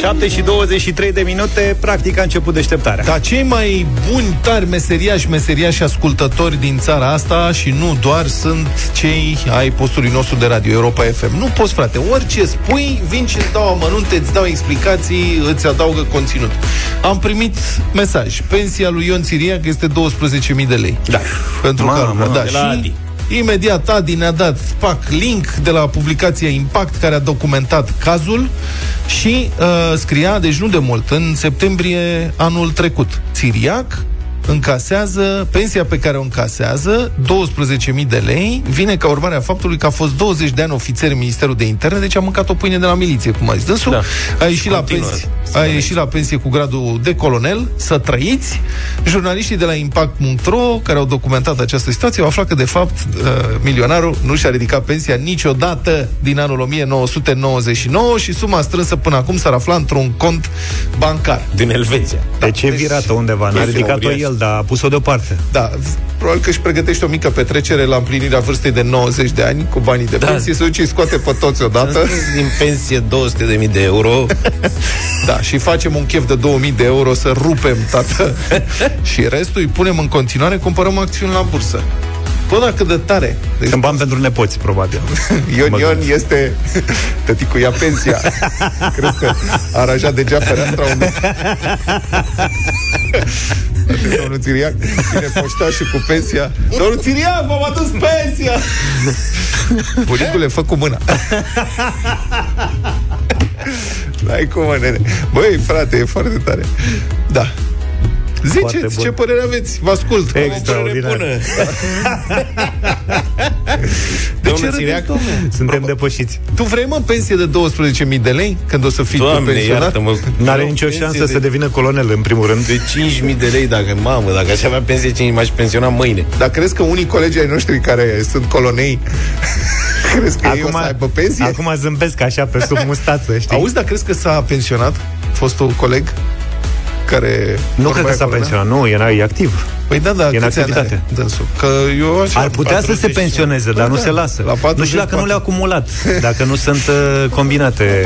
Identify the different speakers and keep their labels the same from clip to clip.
Speaker 1: 7 și 23 de minute, practic a început deșteptarea.
Speaker 2: Dar cei mai buni, tari meseriași, meseriași ascultători din țara asta și nu doar sunt cei ai postului nostru de radio, Europa FM. Nu poți, frate, orice spui, vin și îți dau amănunte, îți dau explicații, îți adaugă conținut. Am primit mesaj. Pensia lui Ion Țiriac este 12.000 de lei.
Speaker 1: Da.
Speaker 2: Pentru
Speaker 1: Mamă,
Speaker 2: că, da,
Speaker 1: de la
Speaker 2: și
Speaker 1: Adi.
Speaker 2: Imediat Adi ne-a dat pac link de la publicația Impact care a documentat cazul și uh, scria, deci nu de mult, în septembrie anul trecut. Țiriac încasează, pensia pe care o încasează, 12.000 de lei, vine ca urmare a faptului că a fost 20 de ani ofițer în Ministerul de Interne, deci a mâncat o pâine de la miliție, cum a zis dânsul.
Speaker 1: Da.
Speaker 2: A ieșit la
Speaker 1: Continuă
Speaker 2: pensie,
Speaker 1: să
Speaker 2: a
Speaker 1: mănânce.
Speaker 2: ieșit la pensie cu gradul de colonel, să trăiți. Jurnaliștii de la Impact.ro, care au documentat această situație, au aflat că, de fapt, uh, milionarul nu și-a ridicat pensia niciodată din anul 1999 și suma strânsă până acum s-ar afla într-un cont bancar.
Speaker 1: Din Elveția.
Speaker 3: Deci e virată undeva, n-a
Speaker 1: E
Speaker 3: ridicat-o
Speaker 1: uriaș.
Speaker 3: el, dar a pus-o deoparte.
Speaker 2: Da, probabil că își pregătește o mică petrecere la împlinirea vârstei de 90 de ani cu banii de
Speaker 1: Da.
Speaker 2: pensie, se duce, îi scoate pe toți odată.
Speaker 1: Din pensie 200.000 de euro.
Speaker 2: Da, și facem un chef de 2000 de euro să rupem, tată. și restul îi punem în continuare, cumpărăm acțiuni la bursă. Bă, dacă de tare. Deci,
Speaker 3: Sunt bani pentru nepoți, probabil.
Speaker 2: Ion
Speaker 3: Mă
Speaker 2: Ion
Speaker 3: gândesc.
Speaker 2: este tăticul ia pensia. Cred că a aranjat deja fereastra unde... Atât, Domnul Țiriac vine poștașul cu pensia. Domnul Țiriac, v-am adus pensia! Bunicule, fă cu mâna. N-ai cum, mă, nene. Băi, frate, e foarte tare. Da.
Speaker 3: Foarte
Speaker 2: Ziceți,
Speaker 3: bun.
Speaker 2: ce părere aveți? Vă ascult.
Speaker 3: Extraordinar.
Speaker 2: De ce
Speaker 1: Domnul
Speaker 2: râdeți,
Speaker 1: Țiriac?
Speaker 2: domnule?
Speaker 3: Suntem depășiți.
Speaker 2: Tu vrei, mă, pensie de 12.000 de lei când o să fii tu
Speaker 1: Doamne,
Speaker 2: pensionat?
Speaker 1: iartă-mă.
Speaker 3: N-are
Speaker 1: Eu
Speaker 3: nicio
Speaker 1: pensie
Speaker 3: șansă
Speaker 1: de,
Speaker 3: să devină colonel, în primul rând.
Speaker 1: De 5.000 de lei, dacă, mamă, dacă aș avea pensie 5 m-aș pensiona mâine.
Speaker 2: Dar crezi că unii colegi ai noștri care sunt colonei crezi că ei o să aibă pensie?
Speaker 3: acum zâmbesc așa pe sub mustață, știi?
Speaker 2: Auzi, dar crezi că s-a pensionat fostul coleg? Care
Speaker 3: nu
Speaker 2: vorba
Speaker 3: cred că
Speaker 2: aia
Speaker 3: s-a
Speaker 2: colonel?
Speaker 3: pensionat, nu, era e activ.
Speaker 2: Păi da, da,
Speaker 3: E în
Speaker 2: câți ani
Speaker 3: activitate.
Speaker 2: are dânsul? Că eu așa...
Speaker 3: Ar putea să se
Speaker 1: 40.
Speaker 3: pensioneze, dar
Speaker 2: Păi
Speaker 3: nu
Speaker 2: da,
Speaker 3: se lasă.
Speaker 2: la 40,
Speaker 3: nu știu dacă nu le-a acumulat, dacă nu sunt uh, combinate.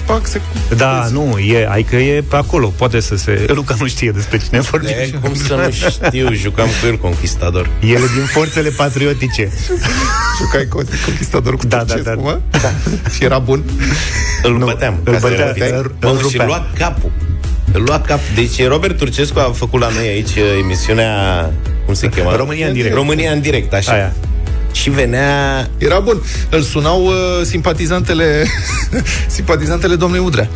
Speaker 2: 40-45, pac, se...
Speaker 3: Da, nu, e, ai că e pe acolo, poate să se... Luca nu știe despre cine vorbim.
Speaker 1: De cum să nu știu, jucam cu el conquistador.
Speaker 3: El e din forțele patriotice.
Speaker 2: Jucai con- conquistador cu
Speaker 3: Da, da,
Speaker 2: Turcescu,
Speaker 3: da.
Speaker 2: mă? Și era bun?
Speaker 1: Îl
Speaker 3: Nu,
Speaker 1: băteam.
Speaker 3: îl
Speaker 1: ca să
Speaker 3: bătea,
Speaker 1: repet.
Speaker 3: îl-
Speaker 1: Mamă,
Speaker 3: îl
Speaker 1: și
Speaker 3: rupea.
Speaker 1: lua capul. Îl lua cap. Deci Robert Turcescu a făcut la noi aici uh, emisiunea, cum se cheamă?
Speaker 3: România în direct.
Speaker 1: România în direct, așa.
Speaker 3: Aia.
Speaker 1: Și venea
Speaker 2: Era bun. Îl sunau uh, simpatizantele simpatizantele domnului Udrea.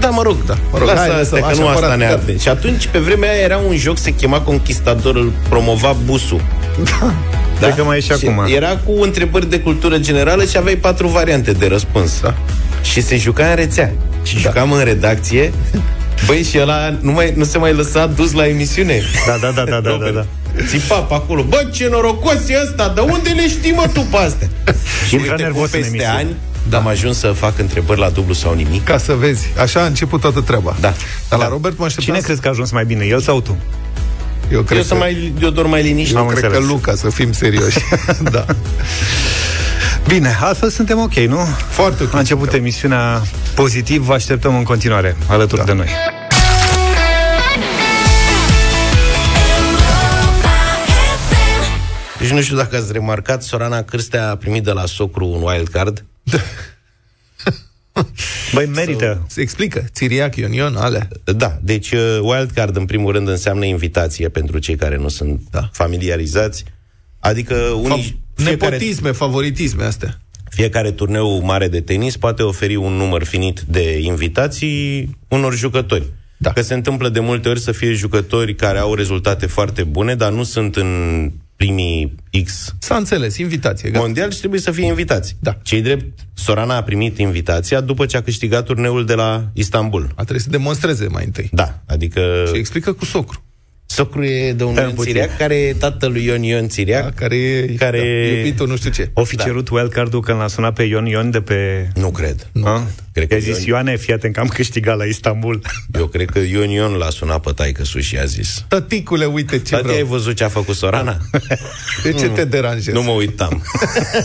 Speaker 1: Da, mă rog, da.
Speaker 2: Mă rog,
Speaker 1: Lasă
Speaker 2: hai,
Speaker 1: astea,
Speaker 2: lăsăm,
Speaker 1: că
Speaker 2: așa,
Speaker 1: nu asta
Speaker 2: aparat,
Speaker 1: ne
Speaker 2: gata.
Speaker 1: arde. Și atunci, pe vremea aia, era un joc, se chema Conquistador, îl promova Busu. Da.
Speaker 3: Cred că mai e și acum.
Speaker 1: Era cu întrebări de cultură generală și aveai patru variante de răspuns.
Speaker 2: Da.
Speaker 1: Și se juca în rețea. Și da. jucam în redacție. Băi, și ăla nu, mai, nu se mai lăsa dus la emisiune.
Speaker 3: Da, da, da, da, da, da, da.
Speaker 1: Țipa pe acolo. Bă, ce norocos e ăsta, de unde le știi, mă, tu pe astea? și
Speaker 3: Intra
Speaker 1: uite cum
Speaker 3: nervos în
Speaker 1: peste
Speaker 3: emisiune.
Speaker 1: ani da. am ajuns să fac întrebări la dublu sau nimic.
Speaker 2: Ca să vezi. Așa a început toată treaba.
Speaker 1: Da.
Speaker 2: Dar la
Speaker 1: Da.
Speaker 2: Robert mă așteptam
Speaker 3: Cine
Speaker 2: să-
Speaker 3: crezi că a ajuns mai bine, el sau tu?
Speaker 2: Eu cred
Speaker 1: Eu, să
Speaker 2: că...
Speaker 1: mai, eu doar mai liniștit.
Speaker 2: Eu
Speaker 3: Am
Speaker 2: cred
Speaker 3: înțeles.
Speaker 2: că Luca, să fim serioși. da.
Speaker 3: Bine, altfel suntem ok, nu?
Speaker 2: Foarte ok.
Speaker 3: A început emisiunea pozitiv, vă așteptăm în continuare alături
Speaker 2: Da.
Speaker 3: de noi.
Speaker 1: Deci nu știu dacă ați remarcat, Sorana Cârstea a primit de la socru un wild card.
Speaker 3: Băi, merită.
Speaker 2: Se explică. Țiriac, Ion Ion, alea.
Speaker 1: Da, deci uh, wild card în primul rând înseamnă invitație pentru cei care nu sunt
Speaker 2: Da.
Speaker 1: da. familiarizați. Adică unii, fiecare,
Speaker 2: Nepotisme, favoritisme astea.
Speaker 1: fiecare turneu mare de tenis poate oferi un număr finit de invitații unor jucători.
Speaker 2: Da.
Speaker 1: Că se întâmplă de multe ori să fie jucători care au rezultate foarte bune, dar nu sunt în primii X
Speaker 2: S-a înțeles, invitație. Gata.
Speaker 1: mondial și trebuie să fie invitați.
Speaker 2: Da.
Speaker 1: Cei drept, Sorana a primit invitația după ce a câștigat turneul de la Istanbul.
Speaker 2: A trebuit să demonstreze mai întâi.
Speaker 1: Da, adică
Speaker 2: Și explică cu socru.
Speaker 1: Socru e de un
Speaker 3: Stai
Speaker 1: Ion
Speaker 3: puțin.
Speaker 1: Țiriac, care e tatălui Ion Ion Țiriac.
Speaker 2: Da, care e
Speaker 1: Care-
Speaker 2: da, iubitul nu știu ce.
Speaker 3: O fi cerut wildcard-ul când l-a sunat pe Ion Ion de pe...
Speaker 1: Nu cred.
Speaker 3: Nu.
Speaker 1: Cred că
Speaker 3: I-a zis,
Speaker 1: Ion-
Speaker 3: Ioane, fii atent că am câștigat la Istanbul.
Speaker 1: Eu cred că Ion Ion l-a sunat pe taică sus și a zis
Speaker 2: Tăticule, uite ce
Speaker 1: Tati, ai
Speaker 2: vreau.
Speaker 1: văzut ce a făcut Sorana?
Speaker 2: De ce te deranjezi?
Speaker 1: nu mă uitam.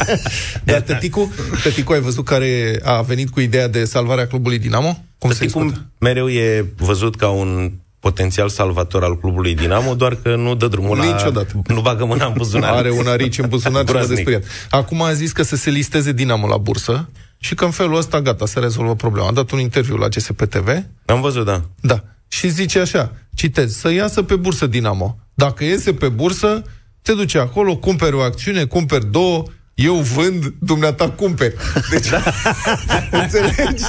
Speaker 2: Dar tăticu, tăticu, ai văzut care a venit cu ideea de salvarea clubului Dinamo? Cum se
Speaker 1: Tăticul
Speaker 2: discută?
Speaker 1: mereu e văzut ca un potențial salvator al clubului Dinamo, doar că nu dă drumul la...
Speaker 2: Niciodată.
Speaker 1: Nu bagă mâna în buzunar.
Speaker 2: Are un arici în buzunar ce mă
Speaker 1: Groaznic.
Speaker 2: desperiat. Acum a zis că să se listeze Dinamo la bursă și că în felul ăsta gata, se rezolvă problema. A dat un interviu la GSP TV
Speaker 1: Am văzut, da.
Speaker 2: Da. Și zice așa, citez, să iasă pe bursă Dinamo. Dacă iese pe bursă, te duci acolo, cumperi o acțiune, cumperi două, eu vând, dumneata cumperi. Deci,
Speaker 1: Da.
Speaker 2: înțelegi?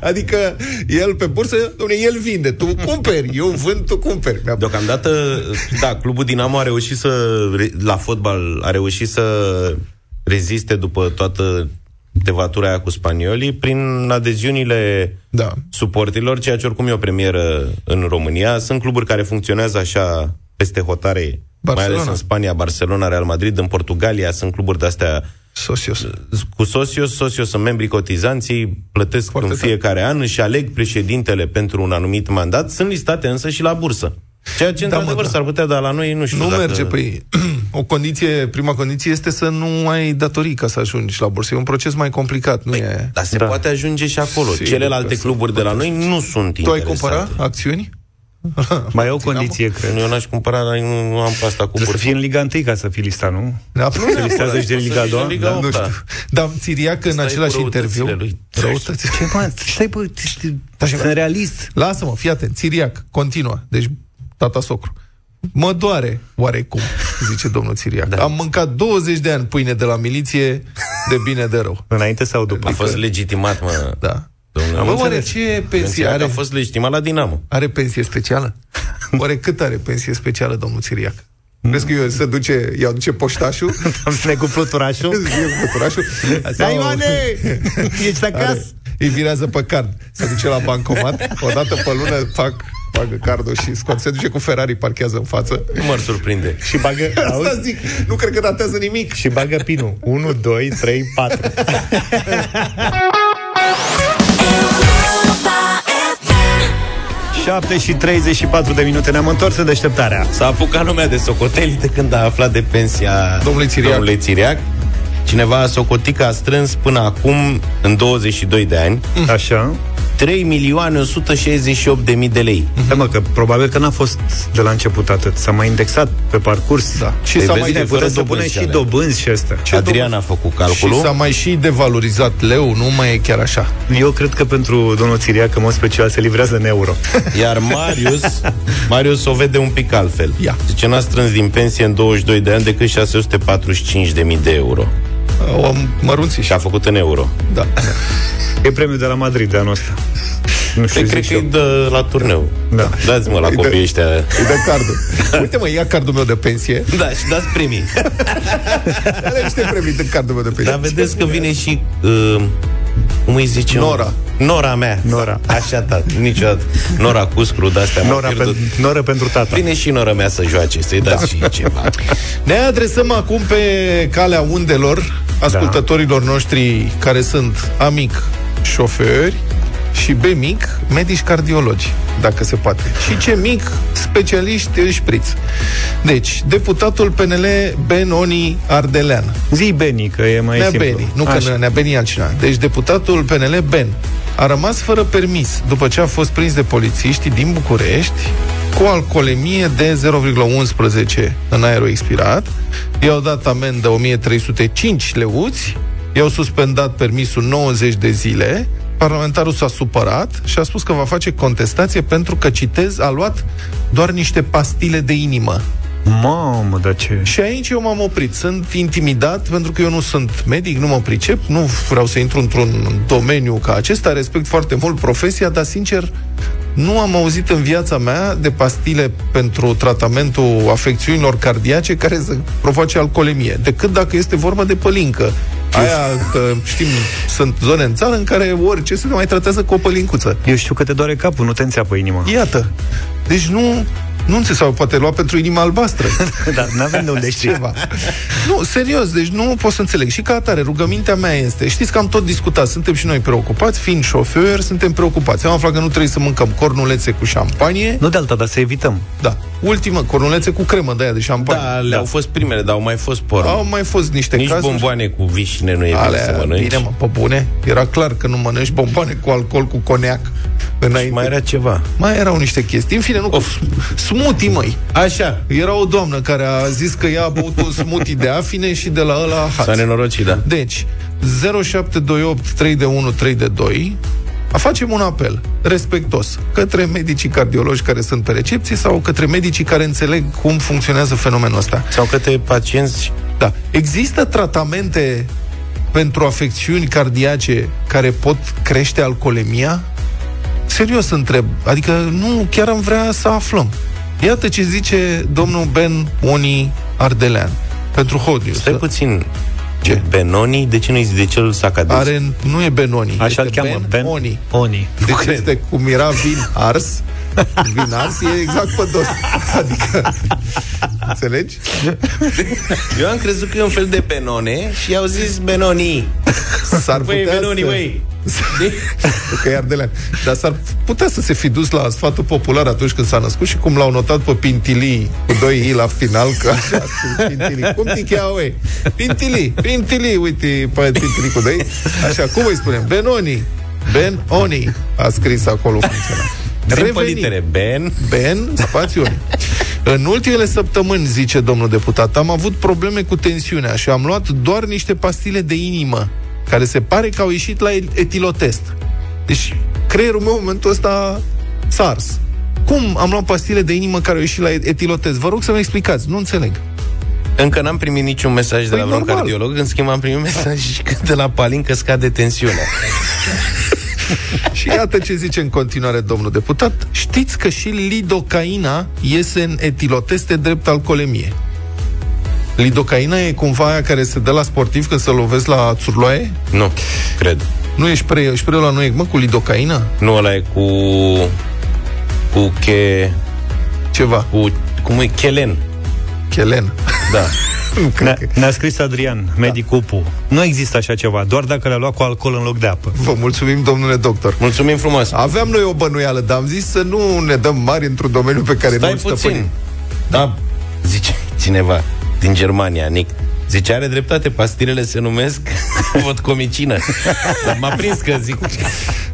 Speaker 2: Adică el pe bursă, domne, el vinde, tu cumperi, eu vând, tu cumperi. Mi-a-
Speaker 1: Deocamdată, da, clubul Dinamo a reușit să, re- la fotbal, a reușit să reziste după toată tevatura aia cu spaniolii prin adeziunile
Speaker 2: Da.
Speaker 1: suportilor, ceea ce oricum e o premieră în România. Sunt cluburi care funcționează așa peste hotare, mai
Speaker 2: Barcelona.
Speaker 1: ales în Spania, Barcelona, Real Madrid, în Portugalia sunt cluburi de-astea
Speaker 2: Socios.
Speaker 1: cu Socios, Socios sunt membrii cotizanții, plătesc
Speaker 2: Foarte
Speaker 1: în
Speaker 2: tare.
Speaker 1: fiecare an și aleg președintele pentru un anumit mandat, sunt listate însă și la bursă. Ceea ce,
Speaker 2: Da, mă,
Speaker 1: într-adevăr,
Speaker 2: da.
Speaker 1: s-ar putea, dar la noi nu știu
Speaker 2: Nu
Speaker 1: dacă...
Speaker 2: merge, păi o condiție, prima condiție este să nu ai datorii ca să ajungi la bursă. E un proces mai complicat, nu e...
Speaker 1: Dar se
Speaker 3: Da.
Speaker 1: poate ajunge și acolo.
Speaker 2: Sigur
Speaker 1: Celelalte
Speaker 2: că se
Speaker 1: cluburi de la noi nu sunt
Speaker 2: Tu ai
Speaker 1: interesante.
Speaker 2: cumpărat acțiuni?
Speaker 3: Mai e o condiție, cred.
Speaker 1: Eu n-aș cumpăra, dar nu, nu am pe asta cu
Speaker 3: Trebuie să
Speaker 1: bursă.
Speaker 3: fie în Liga 1 ca să fii listat, nu?
Speaker 2: Da,
Speaker 3: Se listează și de
Speaker 1: Poți să
Speaker 3: Liga a
Speaker 1: fii
Speaker 3: doua?
Speaker 1: în Liga
Speaker 3: Da.
Speaker 1: a
Speaker 2: Nu
Speaker 1: opta.
Speaker 2: știu. Dar Țiriac în
Speaker 1: Stai
Speaker 2: același
Speaker 1: cu răutățile
Speaker 2: interviu...
Speaker 1: lui.
Speaker 2: Răutăți.
Speaker 3: Ce, mă, stai, bă, sunt realist.
Speaker 2: Lasă-mă, fii atent. Țiriac, continuă. Deci, tata socru. Mă doare, oarecum, zice domnul Țiriac. Da. Am mâncat 20 de ani pâine de la miliție, de bine de rău.
Speaker 3: Înainte sau după?
Speaker 1: A fost legitimat, mă.
Speaker 2: Da.
Speaker 1: Domnule,
Speaker 2: Bă,
Speaker 1: am
Speaker 2: oare
Speaker 1: înțeles.
Speaker 2: ce pensie
Speaker 1: Țiriac
Speaker 2: are?
Speaker 1: A fost legitimat la Dinamo.
Speaker 2: Are pensie specială? Oare cât are pensie specială domnul Țiriac? Crezi că eu se duce, i duce poștașul?
Speaker 3: Am venit cu fluturașul.
Speaker 2: Zice fluturașul?
Speaker 3: Da, Ioane! Ești acasă?
Speaker 2: Are, îi virează pe card. Se duce la bancomat, o dată pe lună fac pagă cardul și scot. Se duce cu Ferrari, parchează în față.
Speaker 1: Nu mă surprinde.
Speaker 3: Și bagă,
Speaker 2: Asta
Speaker 3: auzi?
Speaker 2: zic, nu cred că datează nimic.
Speaker 3: Și bagă pinul. 1, 2, 3, 4. 7 și 34 de minute Ne-am întors în deșteptarea
Speaker 1: S-a apucat lumea de socoteli de când a aflat de pensia
Speaker 2: Domnului Țiriac.
Speaker 1: domnului Țiriac. Cineva a socotit că a strâns până acum, în 22 de ani,
Speaker 3: Așa
Speaker 1: 3 milioane 168 de mii de lei.
Speaker 3: Da, mă, că probabil că n-a fost de la început atât S-a mai indexat pe parcurs
Speaker 2: Da. Și
Speaker 1: Păi
Speaker 2: s-a
Speaker 1: vezi,
Speaker 2: mai,
Speaker 1: ne
Speaker 3: Bine, putem să
Speaker 1: fără
Speaker 3: punem
Speaker 1: dobânzi
Speaker 3: și
Speaker 1: ale.
Speaker 3: dobânzi și astea
Speaker 2: Ce
Speaker 1: Adrian a făcut calculul.
Speaker 2: și s-a mai și devalorizat leu, nu mai e chiar așa.
Speaker 3: Eu cred că pentru domnul Țiriac, în mod special, se livrează în euro
Speaker 1: Iar Marius, Marius o vede un pic altfel.
Speaker 2: Ia.
Speaker 1: Zice, n-a strâns din pensie în 22 de ani decât 645 de mii de euro.
Speaker 2: O mărunțiș.
Speaker 1: Și a făcut în euro.
Speaker 2: Da.
Speaker 3: E premiul de la Madrid de anul ăsta Nu știu,
Speaker 1: Păi cred
Speaker 3: zic
Speaker 1: că
Speaker 3: eu.
Speaker 1: e de la turneu.
Speaker 3: Da.
Speaker 1: Dați-mă la
Speaker 2: Îi dă-
Speaker 1: copiii ăștia.
Speaker 2: Îi dă cardul. Uite mă, ia cardul meu de pensie.
Speaker 1: Da, și dați primii.
Speaker 2: Are niște premii de cardul meu de pensie.
Speaker 1: Dar vedeți că vine și... Uh, cum îi zice?
Speaker 2: Nora.
Speaker 1: Nora mea.
Speaker 3: Nora.
Speaker 1: Așa, da, niciodată. Nora Cuscru, de-astea m-au
Speaker 3: Nora,
Speaker 1: pierdut.
Speaker 3: pen, noră pentru tata
Speaker 1: Vine și nora mea să joace, să-i dați
Speaker 2: Da.
Speaker 1: și ceva.
Speaker 2: Ne adresăm acum pe calea undelor ascultătorilor noștri care sunt amic șoferi și B mic, medici cardiologi, dacă se poate. Și ce mic, specialiști în șpriț. Deci, deputatul PNL Benoni Ardelean.
Speaker 3: Zi Beni, că e mai
Speaker 2: Nea
Speaker 3: simplu
Speaker 2: Beni, nu că
Speaker 3: Așa.
Speaker 2: Nea Beni e altcineva. Deci deputatul PNL Ben a rămas fără permis după ce a fost prins de polițiști din București cu alcoolemie de 0,11 în aerul expirat. I-au dat amendă 1305 leuți, i-au suspendat permisul 90 de zile, parlamentarul s-a supărat și a spus că va face contestație pentru că, citez, a luat doar niște pastile de inimă.
Speaker 3: Mamă, dar ce...
Speaker 2: Și aici eu m-am oprit. Sunt intimidat pentru că eu nu sunt medic, nu mă pricep, nu vreau să intru într-un domeniu ca acesta, respect foarte mult profesia, dar sincer nu am auzit în viața mea de pastile pentru tratamentul afecțiunilor cardiace care să provoace alcoolemie, decât dacă este vorba de pălincă. Aia, că știm, sunt zone în țară în care orice se mai tratează cu o pălincuță.
Speaker 3: Eu știu că te doare capul, nu te înțeapă inima.
Speaker 2: Iată. Deci nu... Nu înțeleg, sau poate lua pentru inima albastră.
Speaker 3: da, nu avem de unde știi.
Speaker 2: Ceva. Nu, serios, deci nu pot să înțeleg. Și ca atare, rugămintea mea este, știți că am tot discutat, suntem și noi preocupați, fiind șoferi, suntem preocupați. Am aflat că nu trebuie să mâncăm cornulețe cu șampanie.
Speaker 3: Nu de alta, dar să evităm.
Speaker 2: Da. Ultimă, cornulețe cu cremă de aia de șampanie.
Speaker 1: Da, le-au fost primele, dar au mai fost porno.
Speaker 2: Au mai fost niște
Speaker 1: Nici
Speaker 2: cazuri.
Speaker 1: bomboane cu vișine nu e bine să
Speaker 2: Alea,
Speaker 1: mănânci.
Speaker 2: bine, mă, pe bune. Era clar că nu mănânci bomboane cu alcool, cu coniac. Înainte.
Speaker 1: Și mai era ceva.
Speaker 2: mai erau niște chestii. În fine, nu
Speaker 1: Of.
Speaker 2: Cu smoothie, măi.
Speaker 1: Așa,
Speaker 2: Era o doamnă care a zis că ea a băut un smoothie de afine și de la ăla
Speaker 1: s-a
Speaker 2: haț.
Speaker 1: nenorocit, da.
Speaker 2: Deci, 0728 3 de 1 3 de 2 facem un apel respectos către medicii cardiologi care sunt pe recepție sau către medicii care înțeleg cum funcționează fenomenul ăsta.
Speaker 1: Sau către pacienți
Speaker 2: Da. Există tratamente pentru afecțiuni cardiace care pot crește alcoolemia? Serios întreb. Adică nu chiar am vrea să aflăm. Iată ce zice domnul Ben Oni Ardelean pentru Hot News.
Speaker 1: Stai puțin.
Speaker 2: Ce?
Speaker 1: Benoni? De ce nu-i de ce îl sacadezi?
Speaker 2: Are, nu e Benoni.
Speaker 3: Așa îl
Speaker 2: este
Speaker 3: cheamă, Ben
Speaker 2: Oni.
Speaker 3: Oni.
Speaker 2: Deci
Speaker 1: cred.
Speaker 2: este cum era vin ars. Vin ars e exact pe dos. Adică, înțelegi?
Speaker 1: Eu am crezut că e un fel de Benone și au zis Benoni.
Speaker 2: S-ar
Speaker 1: Băi,
Speaker 2: putea
Speaker 1: Benoni,
Speaker 2: să...
Speaker 1: băi.
Speaker 2: că e ardelean. Dar s-ar putea să se fi dus la sfatul popular atunci când s-a născut și cum l-au notat pe Pintili cu doi i la final, că așa, cu Pintili. Cum te cheamă, ei? Pintili, Pintili, uite, pe Pintili cu doi. Așa, cum îi spunem? Benoni. Ben Oni a scris acolo funcționa.
Speaker 1: Reveni. pe litere. Ben.
Speaker 2: Ben, spațiu. În ultimele săptămâni, zice domnul deputat, am avut probleme cu tensiunea și am luat doar niște pastile de inimă, care se pare că au ieșit la etilotest. Deci, creierul meu în momentul ăsta s-a ars. Cum am luat pastile de inimă care au ieșit la etilotest? Vă rog să-mi explicați, nu înțeleg.
Speaker 1: Încă n-am primit niciun mesaj de
Speaker 2: Păi
Speaker 1: la vreun
Speaker 2: normal.
Speaker 1: cardiolog, în schimb am primit mesaj că de la Palin că scade tensiunea.
Speaker 2: Și iată ce zice în continuare domnul deputat. Știți că și lidocaina iese în etiloteste drept alcoolemie. Lidocaina e cumva aia care se dă la sportiv când se lovesc la țurloaie?
Speaker 1: Nu, cred.
Speaker 2: Nu e spray, e spray la nu e, mă, cu lidocaina?
Speaker 1: Nu, ăla e cu... Cu che...
Speaker 2: Ceva.
Speaker 1: Cu... Cum e? Chelen.
Speaker 2: Chelen.
Speaker 1: Da.
Speaker 2: nu cred
Speaker 3: Ne-a,
Speaker 2: că...
Speaker 3: ne-a scris Adrian, medicul UPU. Nu există așa ceva, doar dacă le-a luat cu alcool în loc de apă.
Speaker 2: Vă mulțumim, domnule doctor.
Speaker 1: Mulțumim frumos.
Speaker 2: Aveam noi o bănuială, dar am zis să nu ne dăm mari într-un domeniu pe care
Speaker 1: Stai
Speaker 2: nu-l
Speaker 1: puțin.
Speaker 2: stăpânim.
Speaker 1: Da, zice cineva din Germania, Nick. Zice, are dreptate, pastilele se numesc vodcomicină. Dar m-a prins că zic...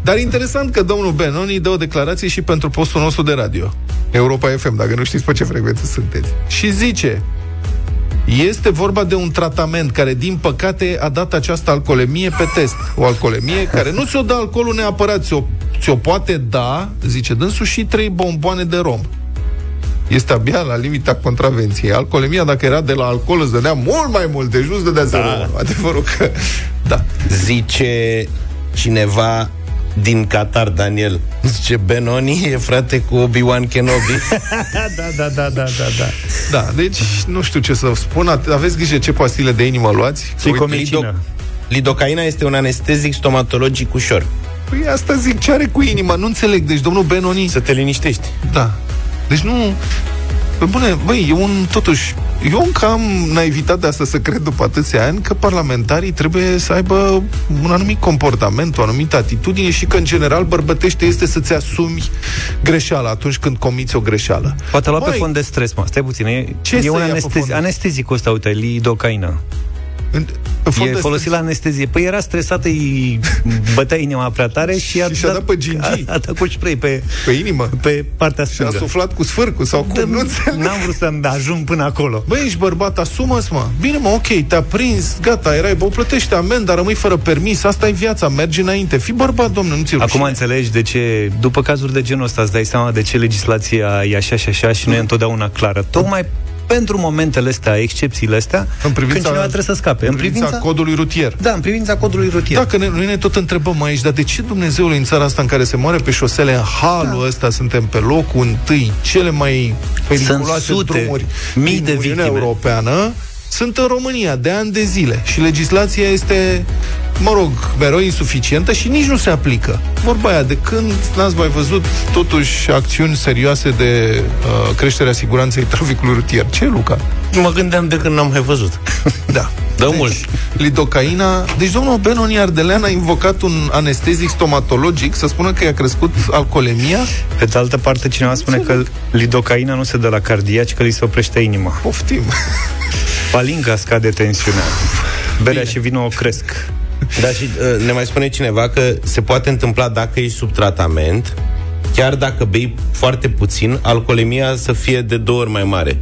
Speaker 2: Dar interesant că domnul Benoni dă o declarație și pentru postul nostru de radio. Europa FM, dacă nu știți pe ce frecvență sunteți. Și zice, este vorba de un tratament care, din păcate, a dat această alcoolemie pe test. O alcoolemie care nu ți-o dă alcoolul neapărat, ți-o, ți-o poate da, zice dânsul, și trei bomboane de rom. Este abia la limita contravenției. Alcoolemia, dacă era de la alcool, îți dădea mult mai mult, deci nu-ți dădea zero. Adevărul că... Da.
Speaker 1: Zice cineva din Qatar, Daniel. Zice, Benoni e frate cu Obi-Wan Kenobi.
Speaker 3: da, da, da, da, da, da.
Speaker 2: Da, deci nu știu ce să spun. Aveți grijă ce pastile de inimă luați.
Speaker 3: Și comicină.
Speaker 1: Lidocaina este un anestezic stomatologic ușor.
Speaker 2: Păi asta zic, ce are cu inima? Nu înțeleg. Deci domnul Benoni...
Speaker 1: Să te liniștești.
Speaker 2: Da. Deci nu... Pe bune, băi, e un, totuși, eu încă am naivitatea asta să cred după atâția ani că parlamentarii trebuie să aibă un anumit comportament, o anumită atitudine și că, în general, bărbătește este să-ți asumi greșeala atunci când comiți o greșeală.
Speaker 3: Poate lua pe
Speaker 2: Măi,
Speaker 3: fond de stres, mă. Stai puțin. E,
Speaker 2: Ce
Speaker 3: e
Speaker 2: să
Speaker 3: un
Speaker 2: ia pe
Speaker 3: anestezi,
Speaker 2: fond?
Speaker 3: anestezicul ăsta, uite, lidocaina.
Speaker 2: În, în fond
Speaker 3: E
Speaker 2: de
Speaker 3: folosit la anestezie. Păi era stresată, îi bătea inima prea tare și a,
Speaker 2: Și și-a dat pe gingii.
Speaker 3: a, a dat cu spray pe,
Speaker 2: pe inimă.
Speaker 3: pe partea
Speaker 2: Și a
Speaker 3: stângă.
Speaker 2: suflat cu sfârcul sau cum, nu înțeleg.
Speaker 3: N-am vrut să ajung până acolo.
Speaker 2: Băi, ești bărbat, asumă-ți, mă. Bine, mă, ok, te-a prins, gata, erai, bă, plătește amenda, rămâi fără permis, asta e viața, mergi înainte. Fii bărbat, domnule, nu ți
Speaker 3: Acum înțelegi de ce, după cazuri de genul ăsta, îți dai seama de ce legislația e așa și așa și nu e întotdeauna clară. Tocmai pentru momentele astea, excepțiile astea,
Speaker 2: În privința-
Speaker 3: când cineva trebuie să scape.
Speaker 2: în privința codului rutier.
Speaker 3: Da, în privința codului rutier.
Speaker 2: Dacă ne, noi ne tot întrebăm aici, dar de ce Dumnezeul în țara asta în care se moare pe șosele în halul da. ăsta, suntem pe locul întâi, cele mai periculoase
Speaker 3: sute,
Speaker 2: drumuri
Speaker 3: mii
Speaker 2: din
Speaker 3: de
Speaker 2: Uniunea
Speaker 3: victime.
Speaker 2: Europeană, sunt în România de ani de zile și legislația este, mă rog, mereu insuficientă și nici nu se aplică. Vorba aia, de când n-ați mai văzut totuși acțiuni serioase de uh, creșterea siguranței traficului rutier? Ce, Luca?
Speaker 1: Mă gândeam de când n-am mai văzut.
Speaker 2: Da.
Speaker 1: Dă
Speaker 2: deci,
Speaker 1: mult.
Speaker 2: Lidocaina. Deci domnul Benoni Ardelean a invocat un anestezic stomatologic să spună că i-a crescut alcoolemia.
Speaker 3: Pe de altă parte, cineva spune că lidocaina nu se dă la cardiaci, că li se oprește inima.
Speaker 2: Poftim.
Speaker 3: Palinga scade tensiunea. Berea Bine. și vinul o cresc.
Speaker 1: Da, și uh, ne mai spune cineva că se poate întâmpla dacă ești sub tratament, chiar dacă bei foarte puțin, alcoolemia să fie de două ori mai mare.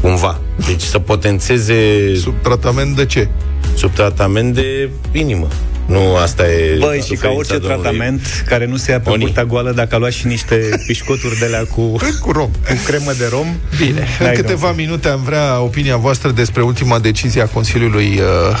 Speaker 1: Cumva. Deci să potențeze...
Speaker 2: Sub tratament de ce?
Speaker 1: Sub tratament de inimă. Nu, asta e...
Speaker 3: Băi, și ca orice domnului... tratament care nu se ia pe burta goală, dacă a luat și niște pișcoturi de la cu,
Speaker 2: cu rom,
Speaker 3: cu cremă de rom.
Speaker 2: Bine, în câteva rom. minute am vrea opinia voastră despre ultima decizie a Consiliului uh,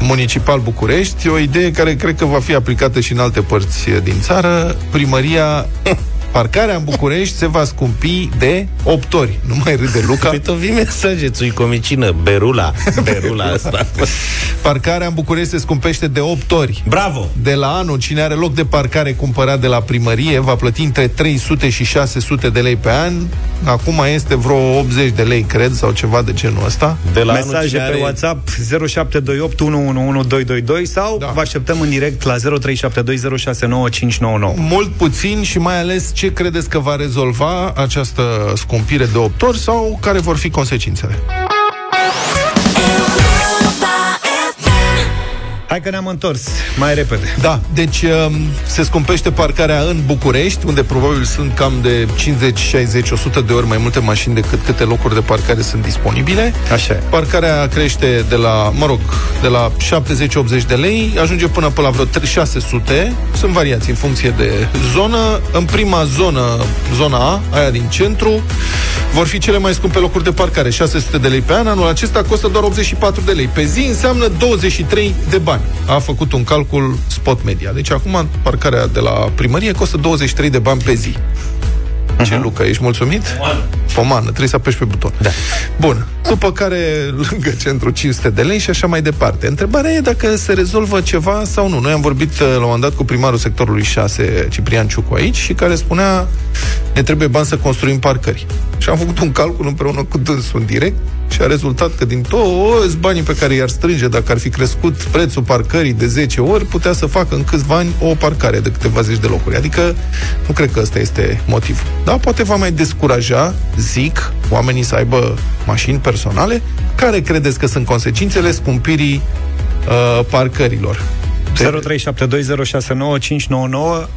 Speaker 2: Municipal București, o idee care cred că va fi aplicată și în alte părți din țară. Primăria Parcarea în București se va scumpi de 8 ori. Nu mai râde Luca.
Speaker 1: Păi tu vii mesaje, ți comicină, berula, berula asta.
Speaker 2: Parcarea în București se scumpește de 8 ori.
Speaker 1: Bravo!
Speaker 2: De la anul, cine are loc de parcare cumpărat de la primărie va plăti între 300 și 600 de lei pe an. Acum este vreo 80 de lei, cred, sau ceva de genul ăsta.
Speaker 3: De la Mesaje pe are... WhatsApp 0728 111222 sau da. vă așteptăm în direct la 0372069599.
Speaker 2: Mult puțin și mai ales ce credeți că va rezolva această scumpire de 8 ori sau care vor fi consecințele?
Speaker 3: Hai că ne-am întors mai repede.
Speaker 2: Da, deci um, se scumpește parcarea în București, unde probabil sunt cam de 50, 60, 100 de ori mai multe mașini decât câte locuri de parcare sunt disponibile.
Speaker 3: Așa e.
Speaker 2: Parcarea crește de la, mă rog, de la 70-80 de lei, ajunge până pe la vreo 600. Sunt variații în funcție de zonă. În prima zonă, zona A, aia din centru, vor fi cele mai scumpe locuri de parcare, 600 de lei pe an. Anul acesta costă doar 84 de lei. Pe zi înseamnă 23 de bani. A făcut un calcul spot media. Deci acum parcarea de la primărie costă 23 de bani pe zi. Ce, uh-huh. Luca, ești mulțumit? Pomană, trebuie să apeși pe buton.
Speaker 3: Da.
Speaker 2: Bun. După care, lângă centru, 500 de lei și așa mai departe. Întrebarea e dacă se rezolvă ceva sau nu. Noi am vorbit uh, la un moment dat cu primarul sectorului 6, Ciprian Ciucu, aici, și care spunea ne trebuie bani să construim parcări. Și am făcut un calcul împreună cu dânsul în direct și a rezultat că din toți banii pe care i-ar strânge dacă ar fi crescut prețul parcării de 10 ori, putea să facă în câțiva ani o parcare de câteva zeci de locuri. Adică nu cred că ăsta este motivul. Da, poate va mai descuraja, zic, oamenii să aibă mașini personale. Care credeți că sunt consecințele scumpirii uh, parcărilor?
Speaker 3: 0372069599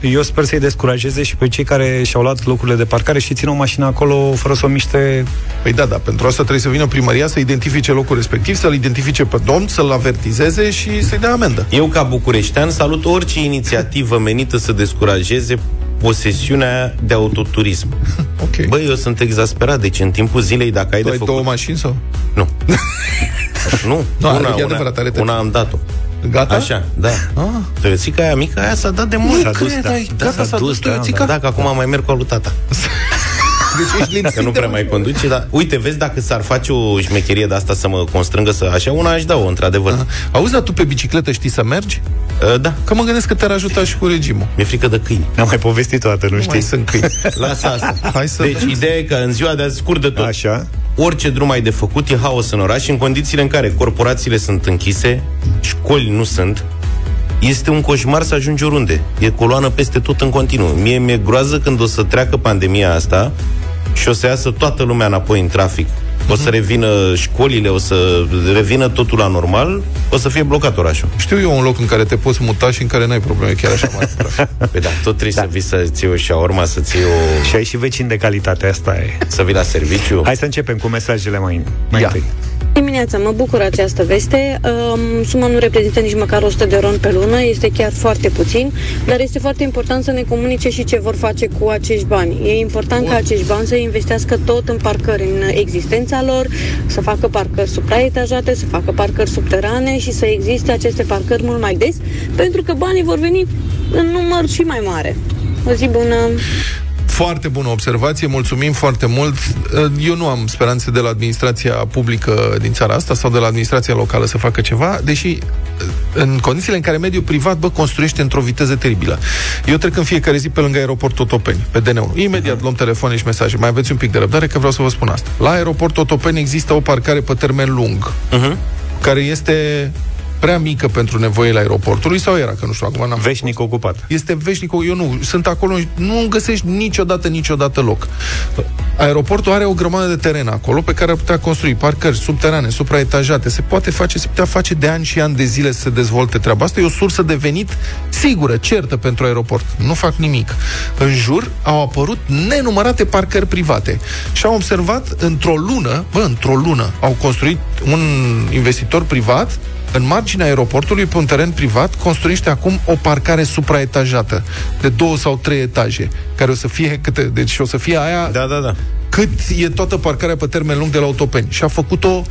Speaker 3: Eu sper să-i descurajeze și pe cei care și-au luat locurile de parcare și țin o mașină acolo fără să o miște
Speaker 2: Păi da, da, pentru asta trebuie să vină primăria să identifice locul respectiv, să-l identifice pe domn, să-l avertizeze și să-i dea amendă.
Speaker 1: Eu, ca bucureștean, salut orice inițiativă menită să descurajeze posesiunea de autoturism.
Speaker 2: ok.
Speaker 1: Băi, eu sunt exasperat, deci în timpul zilei, dacă ai
Speaker 2: tu
Speaker 1: de
Speaker 2: ai
Speaker 1: făcut...
Speaker 2: două mașini sau?
Speaker 1: Nu. nu,
Speaker 2: no,
Speaker 1: una,
Speaker 2: una,
Speaker 1: adevărat,
Speaker 2: are
Speaker 1: una am dat-o.
Speaker 2: Gata?
Speaker 1: Așa, da.
Speaker 2: Ah.
Speaker 1: Tărățica aia mică, aia s-a dat de mult.
Speaker 2: S-a dus, da.
Speaker 1: da,
Speaker 2: Gata, s-a dus,
Speaker 1: da, da, da, că acum mai merg cu alu tata.
Speaker 2: Deci ești lipsit
Speaker 1: Că nu prea mai conduce, dar uite, vezi dacă s-ar face o șmecherie de asta să mă constrângă să așa, una aș da-o, într-adevăr.
Speaker 2: Aha. Auzi, dar tu pe bicicletă știi să mergi?
Speaker 1: Uh, da.
Speaker 2: Că mă gândesc că te-ar ajuta și cu regimul.
Speaker 1: Mi-e frică de câini.
Speaker 3: Am mai povestit toată, nu,
Speaker 2: nu
Speaker 3: știi?
Speaker 2: Mai sunt câini.
Speaker 1: Lasă asta.
Speaker 2: Hai să
Speaker 1: deci, ideea e că în ziua de azi, scurt de tot.
Speaker 3: Așa.
Speaker 1: Orice drum ai de făcut e haos în oraș, în condițiile în care corporațiile sunt închise, școli nu sunt, este un coșmar să ajungi oriunde. E coloană peste tot în continuu. Mie mi-e groază când o să treacă pandemia asta și o să iasă toată lumea înapoi în trafic. O să revină școlile, o să revină totul la normal, o să fie blocat orașul.
Speaker 2: Știu eu un loc în care te poți muta și în care n-ai probleme chiar așa mari.
Speaker 1: păi da, tot trebuie da. să vii să ții o șaorma, să ții o...
Speaker 3: Și ai și vecini de calitate, asta e.
Speaker 1: Să vii la serviciu.
Speaker 3: Hai să începem cu mesajele mai, mai întâi.
Speaker 4: Dimineața, mă bucur această veste. Um, suma nu reprezintă nici măcar 100 de ron pe lună, este chiar foarte puțin, dar este foarte important să ne comunice și ce vor face cu acești bani. E important Bun. ca acești bani să investească tot în parcări, în existența lor, să facă parcări supraetajate, să facă parcări subterane și să existe aceste parcări mult mai des, pentru că banii vor veni în număr și mai mare. O zi bună!
Speaker 2: Foarte bună observație, mulțumim foarte mult. Eu nu am speranțe de la administrația publică din țara asta sau de la administrația locală să facă ceva, deși în condițiile în care mediul privat, bă, construiește într-o viteză teribilă. Eu trec în fiecare zi pe lângă aeroportul Otopeni, pe DN1. Imediat uh-huh. luăm telefoane și mesaje. Mai aveți un pic de răbdare că vreau să vă spun asta. La aeroportul Otopeni există o parcare pe termen lung, uh-huh. care este prea mică pentru nevoile aeroportului sau era, că nu știu, acum n-am
Speaker 3: Veșnic fost. ocupat.
Speaker 2: Este veșnic, eu nu, sunt acolo, nu găsești niciodată, niciodată loc. Aeroportul are o grămadă de teren acolo pe care ar putea construi parcări subterane, supraetajate, se poate face, se putea face de ani și ani de zile să se dezvolte treaba asta, e o sursă de venit sigură, certă pentru aeroport. Nu fac nimic. În jur au apărut nenumărate parcări private și au observat într-o lună, bă, într-o lună, au construit un investitor privat în marginea aeroportului, pe un teren privat, construiește acum o parcare supraetajată de două sau trei etaje, care o să fie câte, deci o să fie aia
Speaker 1: da, da, da.
Speaker 2: cât e toată parcarea pe termen lung de la autopeni. Și a făcut-o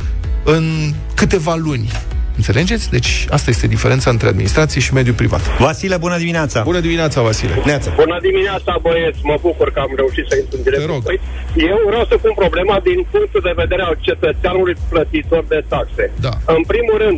Speaker 2: în câteva luni. Înțelegeți? Deci asta este diferența între administrație și mediul privat.
Speaker 3: Vasile, bună dimineața!
Speaker 2: Bună dimineața, Vasile!
Speaker 1: Neața.
Speaker 5: Bună dimineața, băieți! Mă bucur că am reușit să intru în direct.
Speaker 2: Te rog.
Speaker 5: Eu vreau să pun problema din punctul de vedere al cetățeanului plătitor de taxe.
Speaker 2: Da.
Speaker 5: În primul rând,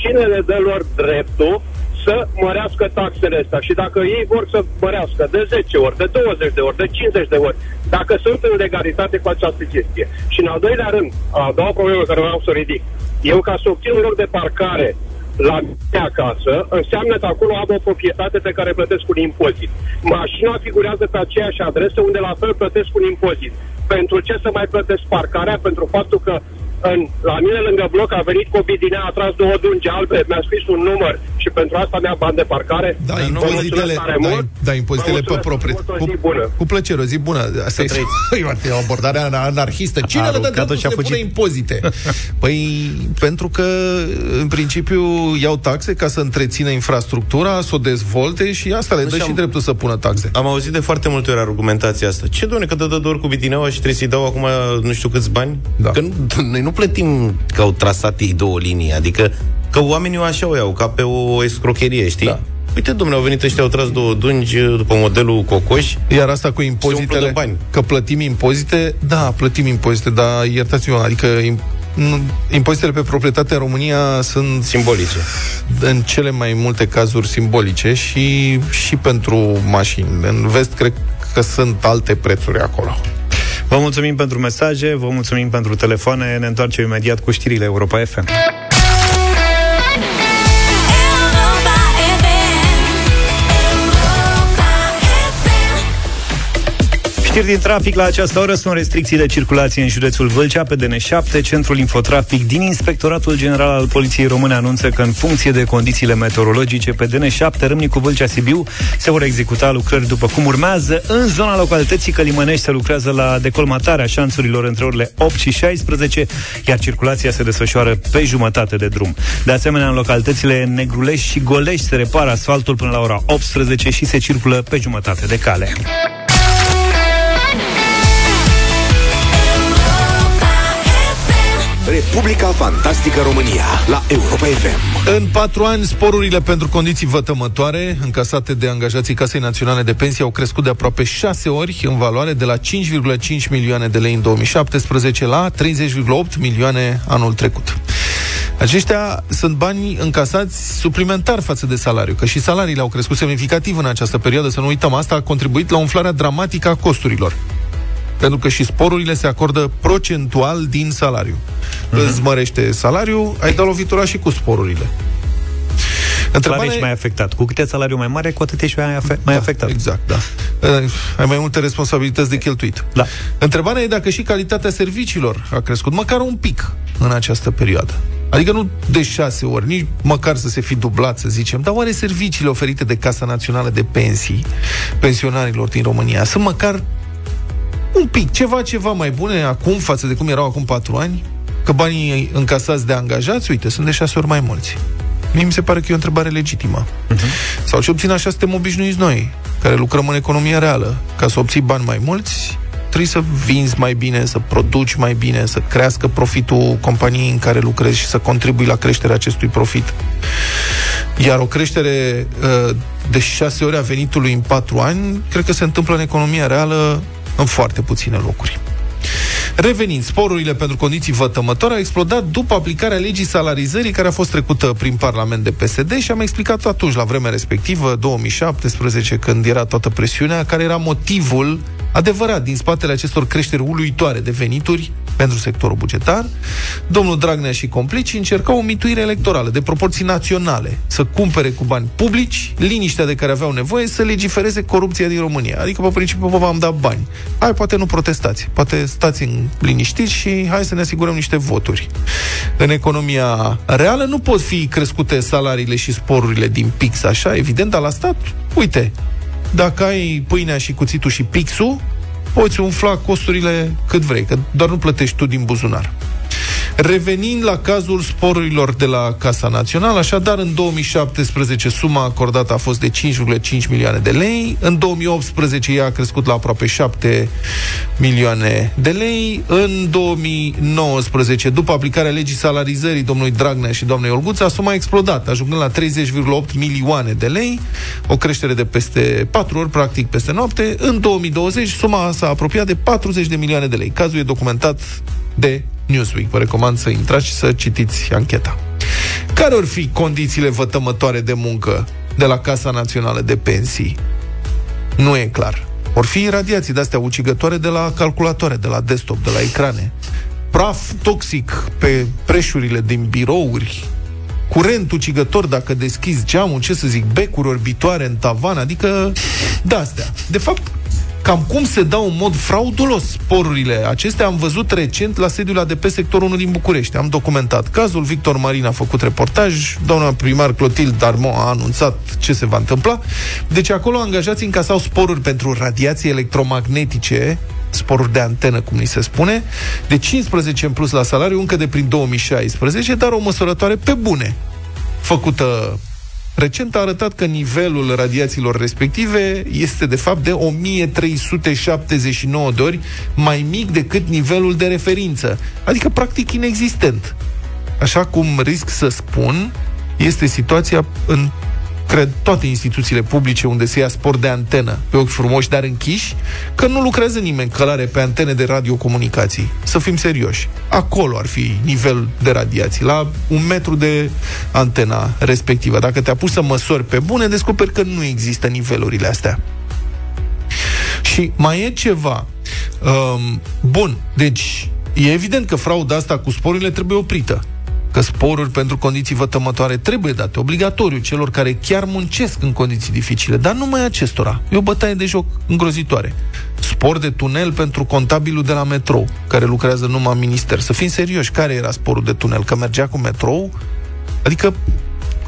Speaker 5: cine le dă lor dreptul să mărească taxele astea și dacă ei vor să mărească de 10 ori, de 20 de ori, de 50 de ori, dacă sunt în legalitate cu această chestie. Și în al doilea rând, a doua problemă care vreau să o ridic, eu ca să obțin un loc de parcare la mine acasă, înseamnă că acolo am o proprietate pe care plătesc un impozit. Mașina figurează pe aceeași adresă unde la fel plătesc un impozit. Pentru ce să mai plătesc parcarea? Pentru faptul că în, la mine lângă bloc a venit Cobidinea, a tras două dungi albe, mi-a scris un număr și pentru asta mi-a bani de parcare.
Speaker 2: Da, impozitele, da, da, impozitele pe proprie. Cu, cu plăcere, o zi bună. Asta e, e o abordare anarhistă. Cine le dă dreptul să pune impozite? păi, pentru că, în principiu, iau taxe ca să întrețină infrastructura, să o dezvolte și asta le dă și, și dreptul să pună taxe.
Speaker 1: Am auzit de foarte multe ori argumentația asta. Ce, doamne, că dă doar cu bidineaua și trebuie să-i dau acum nu știu câți bani?
Speaker 2: Da.
Speaker 1: Că nu, noi nu nu plătim că au trasat ei două linii, adică că oamenii așa o iau, ca pe o escrocherie, știi? Da. Uite, domnule, au venit ăștia, au tras două dungi după modelul Cocoș.
Speaker 2: Iar asta cu impozitele, bani. că plătim impozite, da, plătim impozite, dar iertați-mă, adică impozitele pe proprietate în România sunt
Speaker 1: simbolice.
Speaker 2: În cele mai multe cazuri simbolice și, și pentru mașini. În vest, cred că sunt alte prețuri acolo.
Speaker 3: Vă mulțumim pentru mesaje, vă mulțumim pentru telefoane. Ne întoarcem imediat cu știrile Europa FM. Știri din trafic la această oră sunt restricții de circulație în județul Vâlcea pe DN7. Centrul Infotrafic din Inspectoratul General al Poliției Române anunță că în funcție de condițiile meteorologice pe DN7 Râmnicu Vâlcea Sibiu se vor executa lucrări după cum urmează. În zona localității Călimănești se lucrează la decolmatarea șanțurilor între orele 8 și 16, iar circulația se desfășoară pe jumătate de drum. De asemenea, în localitățile Negrulești și Golești se repară asfaltul până la ora 18 și se circulă pe jumătate de cale.
Speaker 6: Republica Fantastică România la Europa FM.
Speaker 2: În patru ani, sporurile pentru condiții vătămătoare încasate de angajații Casei Naționale de Pensii au crescut de aproape șase ori în valoare de la 5,5 milioane de lei în 2017 la 30,8 milioane anul trecut. Aceștia sunt bani încasați suplimentar față de salariu, că și salariile au crescut semnificativ în această perioadă, să nu uităm, asta a contribuit la umflarea dramatică a costurilor pentru că și sporurile se acordă procentual din salariu. Uh-huh. Îți mărește salariul, ai dat lovitura și cu sporurile.
Speaker 3: Întrebare... ești mai afectat. Cu câte salariu mai mare, cu atât ești mai, afe- mai
Speaker 2: da,
Speaker 3: afectat.
Speaker 2: Exact, da. Ai mai multe responsabilități de cheltuit.
Speaker 3: Da.
Speaker 2: Întrebarea e dacă și calitatea serviciilor a crescut, măcar un pic, în această perioadă. Adică nu de șase ori, nici măcar să se fi dublat, să zicem, dar oare serviciile oferite de Casa Națională de Pensii pensionarilor din România sunt măcar un pic, ceva, ceva mai bune acum față de cum erau acum patru ani, că banii încasați de angajați, uite, sunt de șase ori mai mulți. Mie mi se pare că e o întrebare legitimă. Uh-huh. Sau ce obțin așa suntem obișnuiți noi, care lucrăm în economia reală. Ca să obții bani mai mulți, trebuie să vinzi mai bine, să produci mai bine, să crească profitul companiei în care lucrezi și să contribui la creșterea acestui profit. Iar o creștere uh, de 6 ori a venitului în 4 ani, cred că se întâmplă în economia reală în foarte puține locuri. Revenind, sporurile pentru condiții vătămătoare au explodat după aplicarea legii salarizării care a fost trecută prin Parlament de PSD și am explicat atunci, la vremea respectivă, 2017, când era toată presiunea, care era motivul adevărat din spatele acestor creșteri uluitoare de venituri pentru sectorul bugetar, domnul Dragnea și complicii încercau o mituire electorală de proporții naționale, să cumpere cu bani publici liniștea de care aveau nevoie să legifereze corupția din România. Adică, pe principiu, vă v-am dat bani. Hai, poate nu protestați, poate stați în liniștiți și hai să ne asigurăm niște voturi. În economia reală nu pot fi crescute salariile și sporurile din pix, așa, evident, dar la stat, uite, dacă ai pâinea și cuțitul și pixul, poți umfla costurile cât vrei, că doar nu plătești tu din buzunar. Revenind la cazul sporurilor de la Casa Națională, așadar în 2017 suma acordată a fost de 5,5 milioane de lei, în 2018 ea a crescut la aproape 7 milioane de lei, în 2019, după aplicarea legii salarizării domnului Dragnea și doamnei Olguța, suma a explodat, ajungând la 30,8 milioane de lei, o creștere de peste 4 ori, practic peste noapte. În 2020 suma s-a apropiat de 40 de milioane de lei. Cazul e documentat de Newsweek. Vă recomand să intrați și să citiți ancheta. Care ar fi condițiile vătămătoare de muncă de la Casa Națională de Pensii? Nu e clar. Or fi radiații de-astea ucigătoare de la calculatoare, de la desktop, de la ecrane. Praf toxic pe preșurile din birouri, curent ucigător dacă deschizi geamul, ce să zic, becuri orbitoare în tavan, adică de-astea. De fapt, cam cum se dau în mod fraudulos sporurile acestea, am văzut recent la sediul ADP sectorul 1 din București. Am documentat cazul, Victor Marin a făcut reportaj, doamna primar Clotilde Darmo a anunțat ce se va întâmpla. Deci acolo angajații încasau sporuri pentru radiații electromagnetice, sporuri de antenă, cum ni se spune, de 15 în plus la salariu încă de prin 2016, dar o măsurătoare pe bune, făcută recent a arătat că nivelul radiațiilor respective este de fapt de 1379 de ori mai mic decât nivelul de referință, adică practic inexistent. Așa cum risc să spun, este situația în cred, toate instituțiile publice unde se ia sport de antenă pe ochi frumoși, dar închiși, că nu lucrează nimeni călare pe antene de radiocomunicații. Să fim serioși. Acolo ar fi nivel de radiații, la un metru de antena respectivă. Dacă te pus să măsori pe bune, descoperi că nu există nivelurile astea. Și mai e ceva. Um, bun, deci e evident că frauda asta cu sporurile trebuie oprită că sporuri pentru condiții vătămătoare trebuie date obligatoriu celor care chiar muncesc în condiții dificile, dar numai acestora. E o bătaie de joc îngrozitoare. Spor de tunel pentru contabilul de la metrou, care lucrează numai în minister. Să fim serioși, care era sporul de tunel? Că mergea cu metrou? Adică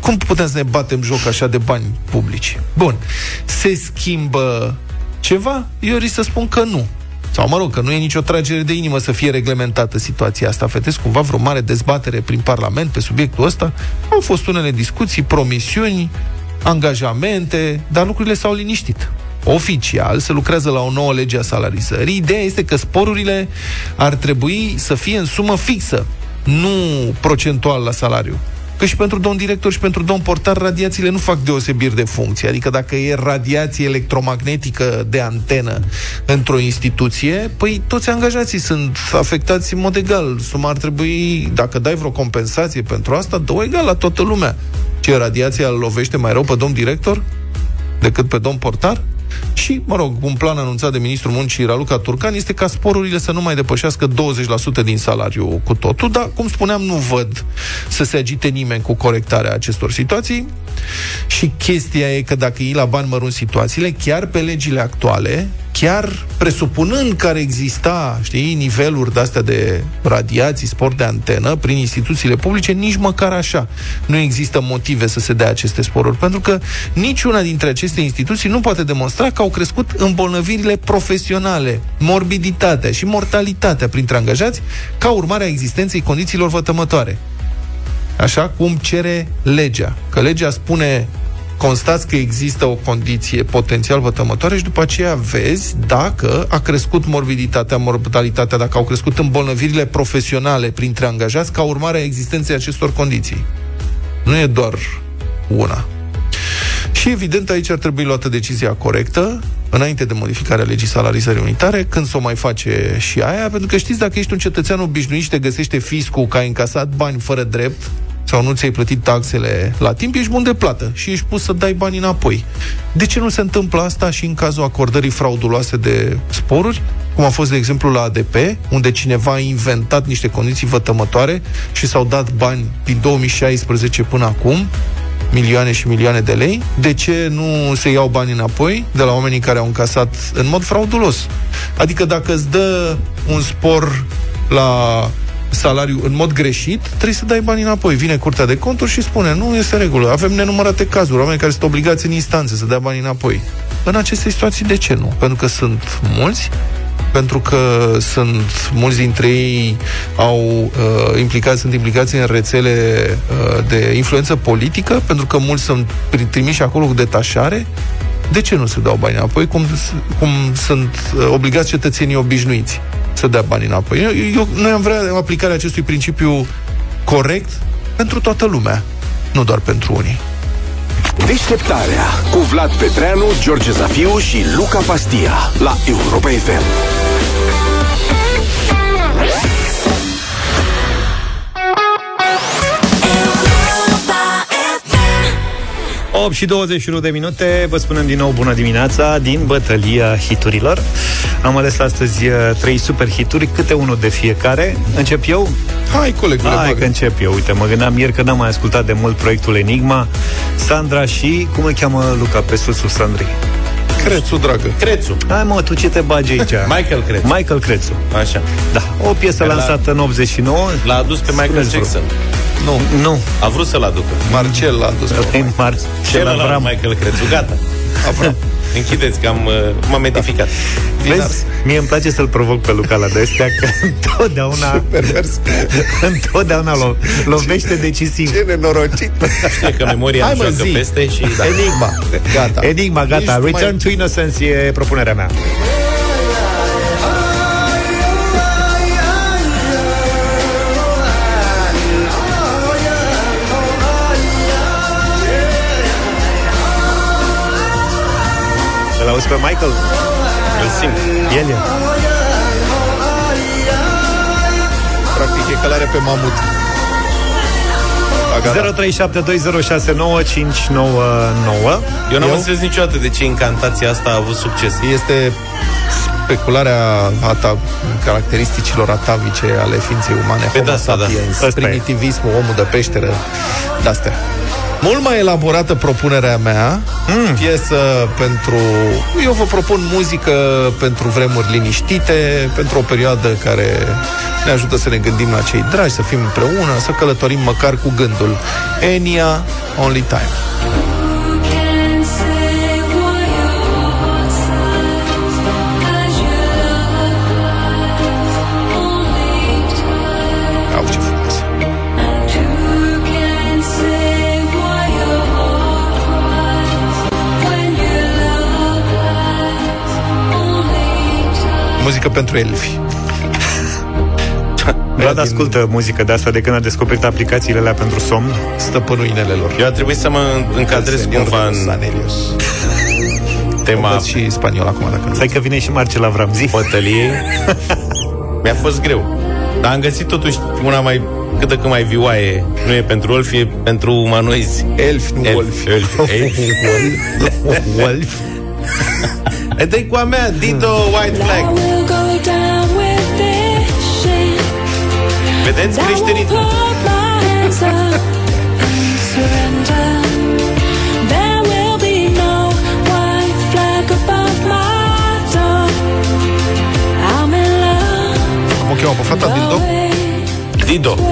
Speaker 2: cum putem să ne batem joc așa de bani publici? Bun. Se schimbă ceva? Eu risc să spun că nu. Sau, mă rog, că nu e nicio tragere de inimă să fie reglementată situația asta. Vedeți cumva vreo mare dezbatere prin Parlament pe subiectul ăsta? Au fost unele discuții, promisiuni, angajamente, dar lucrurile s-au liniștit. Oficial se lucrează la o nouă lege a salarizării. Ideea este că sporurile ar trebui să fie în sumă fixă, nu procentual la salariu că și pentru domn director și pentru domn portar radiațiile nu fac deosebiri de funcție. Adică dacă e radiație electromagnetică de antenă într-o instituție, păi toți angajații sunt afectați în mod egal. Suma ar trebui, dacă dai vreo compensație pentru asta, dă egal la toată lumea. Ce radiația îl lovește mai rău pe domn director decât pe domn portar? Și, mă rog, un plan anunțat de ministrul muncii Raluca Turcan este ca sporurile să nu mai depășească 20% din salariu cu totul, dar, cum spuneam, nu văd să se agite nimeni cu corectarea acestor situații. Și chestia e că dacă iei la bani mărunt situațiile, chiar pe legile actuale, chiar presupunând că ar exista, știi, niveluri de-astea de radiații, sport de antenă, prin instituțiile publice, nici măcar așa nu există motive să se dea aceste sporuri, pentru că niciuna dintre aceste instituții nu poate demonstra că au crescut îmbolnăvirile profesionale, morbiditatea și mortalitatea printre angajați ca urmare a existenței condițiilor vătămătoare. Așa cum cere legea. Că legea spune constați că există o condiție potențial vătămătoare și după aceea vezi dacă a crescut morbiditatea, mortalitatea, dacă au crescut îmbolnăvirile profesionale printre angajați ca urmare a existenței acestor condiții. Nu e doar una. Și evident aici ar trebui luată decizia corectă, înainte de modificarea legii salarizării unitare, când s-o mai face și aia, pentru că știți, dacă ești un cetățean obișnuit și te găsește fiscul că ai încasat bani fără drept, sau nu ți-ai plătit taxele la timp, ești bun de plată și ești pus să dai bani înapoi. De ce nu se întâmplă asta și în cazul acordării frauduloase de sporuri, cum a fost, de exemplu, la ADP, unde cineva a inventat niște condiții vătămătoare și s-au dat bani din 2016 până acum, milioane și milioane de lei, de ce nu se iau bani înapoi de la oamenii care au încasat în mod fraudulos? Adică dacă îți dă un spor la salariu în mod greșit, trebuie să dai bani înapoi. Vine Curtea de Conturi și spune, nu este regulă. Avem nenumărate cazuri, oameni care sunt obligați în instanțe să dea bani înapoi. În aceste situații, de ce nu? Pentru că sunt mulți pentru că sunt mulți dintre ei au uh, implicați, sunt implicați în rețele uh, de influență politică, pentru că mulți sunt trimiși acolo cu detașare. De ce nu se dau bani înapoi, cum, cum sunt uh, obligați cetățenii obișnuiți să dea bani înapoi? Eu, eu, noi am vrea aplicarea acestui principiu corect pentru toată lumea, nu doar pentru unii.
Speaker 6: Deșteptarea cu Vlad Petreanu, George Zafiu și Luca Pastia la Europa FM.
Speaker 3: 8 și 21 de minute, vă spunem din nou bună dimineața din bătălia hiturilor. Am ales astăzi uh, trei super hituri, câte unul de fiecare. Încep eu?
Speaker 2: Hai, colegule,
Speaker 3: Hai bagă. că încep eu. Uite, mă gândeam ieri că n-am mai ascultat de mult proiectul Enigma. Sandra și, cum îl cheamă Luca pe susul Sandrei?
Speaker 2: Crețu, dragă.
Speaker 1: Crețu.
Speaker 3: Hai mă, tu ce te bagi aici?
Speaker 1: Michael Crețu.
Speaker 3: Michael Crețu.
Speaker 1: Așa.
Speaker 3: Da, o piesă la... lansată în 89.
Speaker 1: L-a adus pe Michael Jackson.
Speaker 2: Nu.
Speaker 3: Nu.
Speaker 1: A vrut să-l aducă.
Speaker 2: Marcel l-a adus.
Speaker 3: Marcel
Speaker 1: Avram. Michael Crețu, gata.
Speaker 2: Avram.
Speaker 1: Închideți că am, uh, m-am edificat.
Speaker 3: Da. Vezi? Mie îmi place să-l provoc pe Luca la destea, că întotdeauna, întotdeauna lo, lovește decisiv.
Speaker 2: Ce nenorocit.
Speaker 1: Știi că memoria Hai, mă, joacă zi. peste și...
Speaker 3: Da. Enigma. Gata. Enigma, gata. Ești Return mai... to Innocence e propunerea mea. Pe Michael?
Speaker 1: Îl simt.
Speaker 3: El e.
Speaker 2: Practic e călare pe mamut.
Speaker 3: 0372069599
Speaker 1: Eu n-am înțeles niciodată de ce incantația asta a avut succes.
Speaker 2: Este specularea ata, caracteristicilor atavice ale ființei umane,
Speaker 1: pe Homo da,
Speaker 2: da. primitivismul, omul de peșteră, de-astea. Mult mai elaborată propunerea mea, mm. piesă pentru... Eu vă propun muzică pentru vremuri liniștite, pentru o perioadă care ne ajută să ne gândim la cei dragi, să fim împreună, să călătorim măcar cu gândul. Enia, Only Time. Muzică pentru elfi.
Speaker 3: Vlad ascultă muzică de asta de când a descoperit aplicațiile alea pentru somn.
Speaker 2: Stăpânul inelelor.
Speaker 1: Eu a trebuit să mă încadrez cumva în...
Speaker 2: Sanelius.
Speaker 1: Tema...
Speaker 2: și spaniol acum, dacă
Speaker 3: Stai că vine și Marcel Avram, zi.
Speaker 1: Bătăliei. Mi-a fost greu. Dar am găsit totuși una mai cât de cât mai vioaie. Nu e pentru elfi, e pentru umanoizi.
Speaker 2: Elfi, nu elfi.
Speaker 1: Elfi. Elfi.
Speaker 3: Wolf.
Speaker 1: E dai cu a mea, Dito White Flag. Vedeți?
Speaker 2: O cheamă pe fata? Dildo?
Speaker 1: Dido. Dido.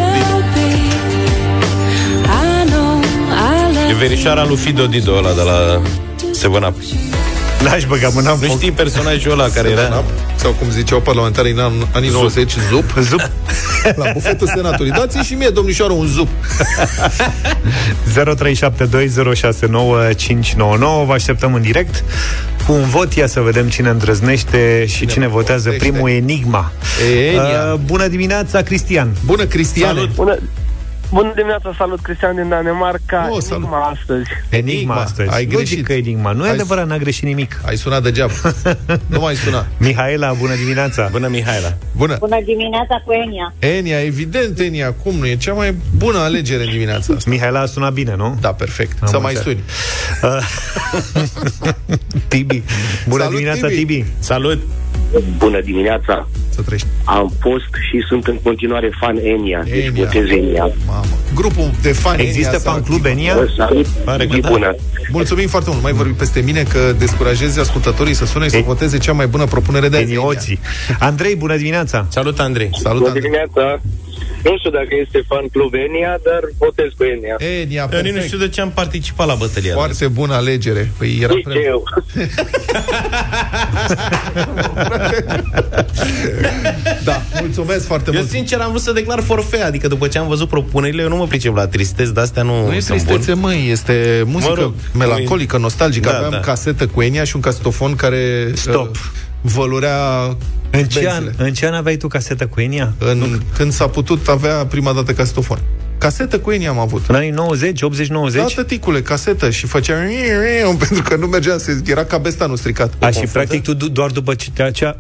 Speaker 1: E verișoara lui Fido Dido ăla de la Seven Up.
Speaker 3: N-aș băga mâna
Speaker 1: Nu știi personajul ăla care era?
Speaker 2: Sau cum ziceau parlamentarii în anii 90, zup.
Speaker 3: Zup.
Speaker 2: La bufetul senatului. dați și mie, domnișoară, un zup.
Speaker 3: 0372069599 Vă așteptăm în direct cu un vot, ia să vedem cine îndrăznește și cine, cine votează primul Enigma.
Speaker 2: Enia. Uh,
Speaker 3: bună dimineața, Cristian!
Speaker 2: Bună, Cristian!
Speaker 5: Bună,
Speaker 7: Bună dimineața, salut Cristian din Danemarca.
Speaker 2: Oh, salut.
Speaker 7: Enigma astăzi.
Speaker 3: Enigma,
Speaker 2: Enigma.
Speaker 3: astăzi.
Speaker 2: Ai
Speaker 3: Logic
Speaker 2: greșit.
Speaker 3: că Enigma. Nu e
Speaker 2: Ai-
Speaker 3: adevărat, n-a greșit nimic.
Speaker 2: Ai sunat degeaba. nu mai suna.
Speaker 3: Mihaela, bună dimineața.
Speaker 1: Bună, Mihaela.
Speaker 2: Bună.
Speaker 8: Bună dimineața cu Enia.
Speaker 2: Enia, evident, Enia, cum nu? E cea mai bună alegere în dimineața asta.
Speaker 3: Mihaela a sunat bine, nu?
Speaker 2: Da, perfect.
Speaker 3: Am
Speaker 2: Să mai
Speaker 3: înțeles.
Speaker 2: suni.
Speaker 3: Tibi. Bună
Speaker 2: Salut,
Speaker 3: dimineața,
Speaker 2: Tibi.
Speaker 3: Tibi.
Speaker 1: Salut!
Speaker 9: Bună dimineața!
Speaker 2: Să trăiești.
Speaker 9: Am fost și sunt în continuare fan Enia, deci
Speaker 2: Enia.
Speaker 9: votez Enia.
Speaker 2: Mamă. Grupul de fani
Speaker 3: Există
Speaker 2: Enia s-a
Speaker 3: fan club
Speaker 2: activat.
Speaker 3: Enia?
Speaker 9: Vă salut,
Speaker 1: Pare că
Speaker 9: zi
Speaker 1: da.
Speaker 9: bună!
Speaker 2: Mulțumim foarte mult. Mai vorbi peste mine că descurajezi ascultătorii să sune și să
Speaker 3: Ei.
Speaker 2: voteze cea mai bună propunere de azi.
Speaker 3: Enioții. Andrei, bună dimineața.
Speaker 1: Salut, Andrei!
Speaker 2: Salut,
Speaker 5: Bună
Speaker 2: Andrei.
Speaker 5: dimineața. Nu știu dacă este fan club Enia, dar votez cu Enia.
Speaker 2: Enia,
Speaker 1: Eu nici nu
Speaker 2: perfect.
Speaker 1: știu de ce am participat la bătălia.
Speaker 2: Foarte bună alegere. Păi era
Speaker 5: Nici
Speaker 2: prea...
Speaker 5: eu.
Speaker 2: Da, mulțumesc foarte
Speaker 1: Eu
Speaker 2: mult.
Speaker 1: sincer am vrut să declar forfea, adică după ce am văzut propunerile, eu nu mă pricep la tristezi, de astea nu,
Speaker 2: Nu e
Speaker 1: sunt
Speaker 2: tristețe,
Speaker 1: bun.
Speaker 2: măi, este muzică
Speaker 1: Mă rog,
Speaker 2: melancolică, nostalgică.
Speaker 1: Da,
Speaker 2: Aveam
Speaker 1: da.
Speaker 2: casetă cu Enia și un casetofon care
Speaker 3: Stop.
Speaker 2: uh, vălurea
Speaker 3: În ce, an,
Speaker 2: benzile.
Speaker 3: în ce an aveai tu casetă cu Enia?
Speaker 2: În, când s-a putut avea prima dată casetofon. Casetă cu Enia am avut.
Speaker 3: În anii 90, 80, 90?
Speaker 2: Da, tăticule, casetă și făcea pentru că nu mergea să era ca bestanul stricat.
Speaker 3: A, și practic tu du- doar după ce, ce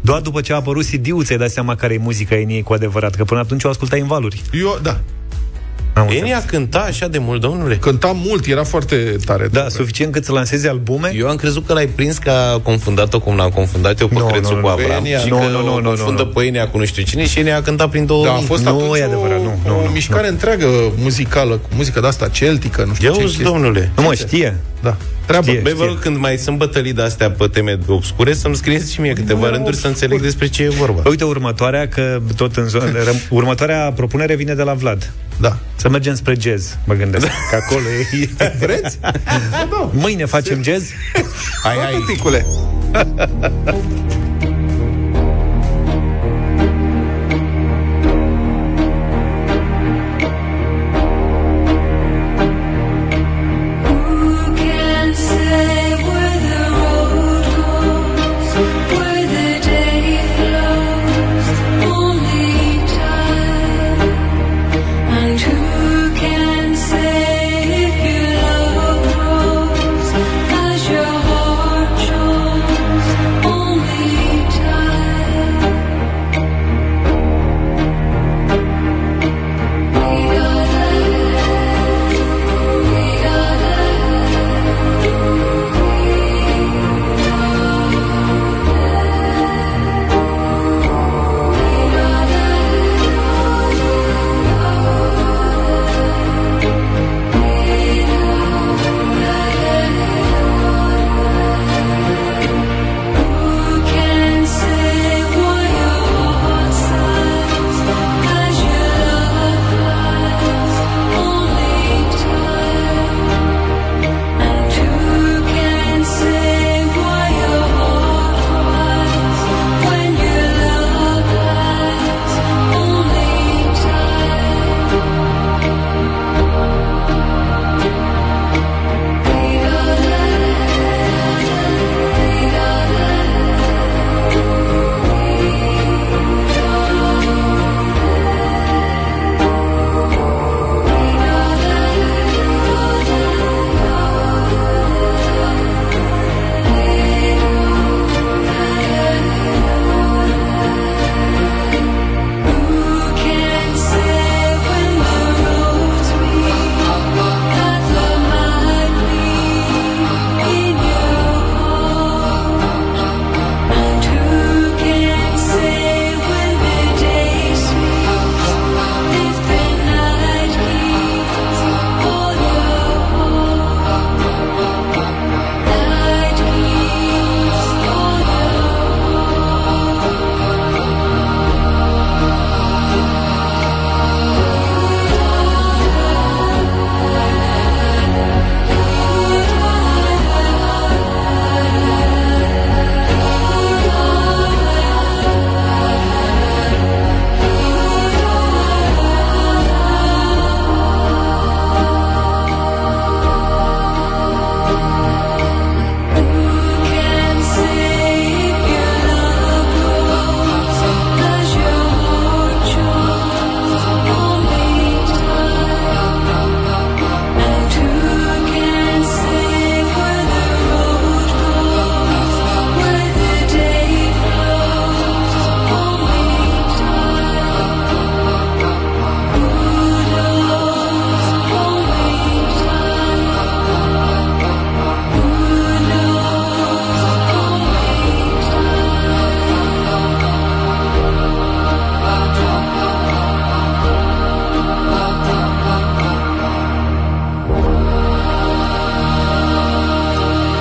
Speaker 3: doar după ce a apărut CD-ul ți-ai dat seama care e muzica Eniei cu adevărat, că până atunci o ascultai în valuri.
Speaker 2: Eu, da,
Speaker 3: Am înțeles.
Speaker 1: Enia cânta așa de mult, domnule.
Speaker 2: cânta mult, era foarte tare.
Speaker 3: Da, suficient cât să lansezi albume?
Speaker 1: Eu am crezut că l-ai prins că a confundat-o cum l-am confundat eu pe
Speaker 3: Nu,
Speaker 1: Crețu
Speaker 3: nu,
Speaker 1: cu
Speaker 3: nu,
Speaker 1: Avram.
Speaker 2: Enia.
Speaker 1: Și
Speaker 3: Nu,
Speaker 1: că
Speaker 3: nu, nu,
Speaker 1: o
Speaker 3: nu,
Speaker 1: confundă
Speaker 3: nu.
Speaker 1: pe Enia cu nu știu cine și Enia a cântat prin două
Speaker 2: Da, a
Speaker 1: mii.
Speaker 2: fost
Speaker 3: Nu,
Speaker 2: atunci
Speaker 3: e adevărat,
Speaker 2: o,
Speaker 3: nu, nu,
Speaker 2: o
Speaker 3: nu,
Speaker 2: mișcare întreagă muzicală, cu muzică de-asta celtică, nu știu
Speaker 1: Ia
Speaker 2: ce
Speaker 1: uzi,
Speaker 2: chestii.
Speaker 1: domnule.
Speaker 3: Nu mă știe.
Speaker 2: Da, treabă.
Speaker 3: Știe.
Speaker 1: Băi, vă rog, când mai sunt bătălii de-astea pe teme obscure, să-mi scrieți și mie câteva rânduri să înțeleg despre ce e vorba.
Speaker 3: Uite următoarea, că tot în zonă, răm- următoarea propunere vine de la Vlad.
Speaker 2: Da.
Speaker 3: Să mergem spre jazz, mă gândesc. Că acolo e...
Speaker 2: Vreți? Da, da.
Speaker 3: Mâine facem jazz?
Speaker 1: Hai, hai.
Speaker 2: Tăticule.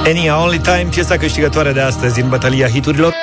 Speaker 3: Enia Only Time, piesa câștigătoare de astăzi în bătălia hiturilor.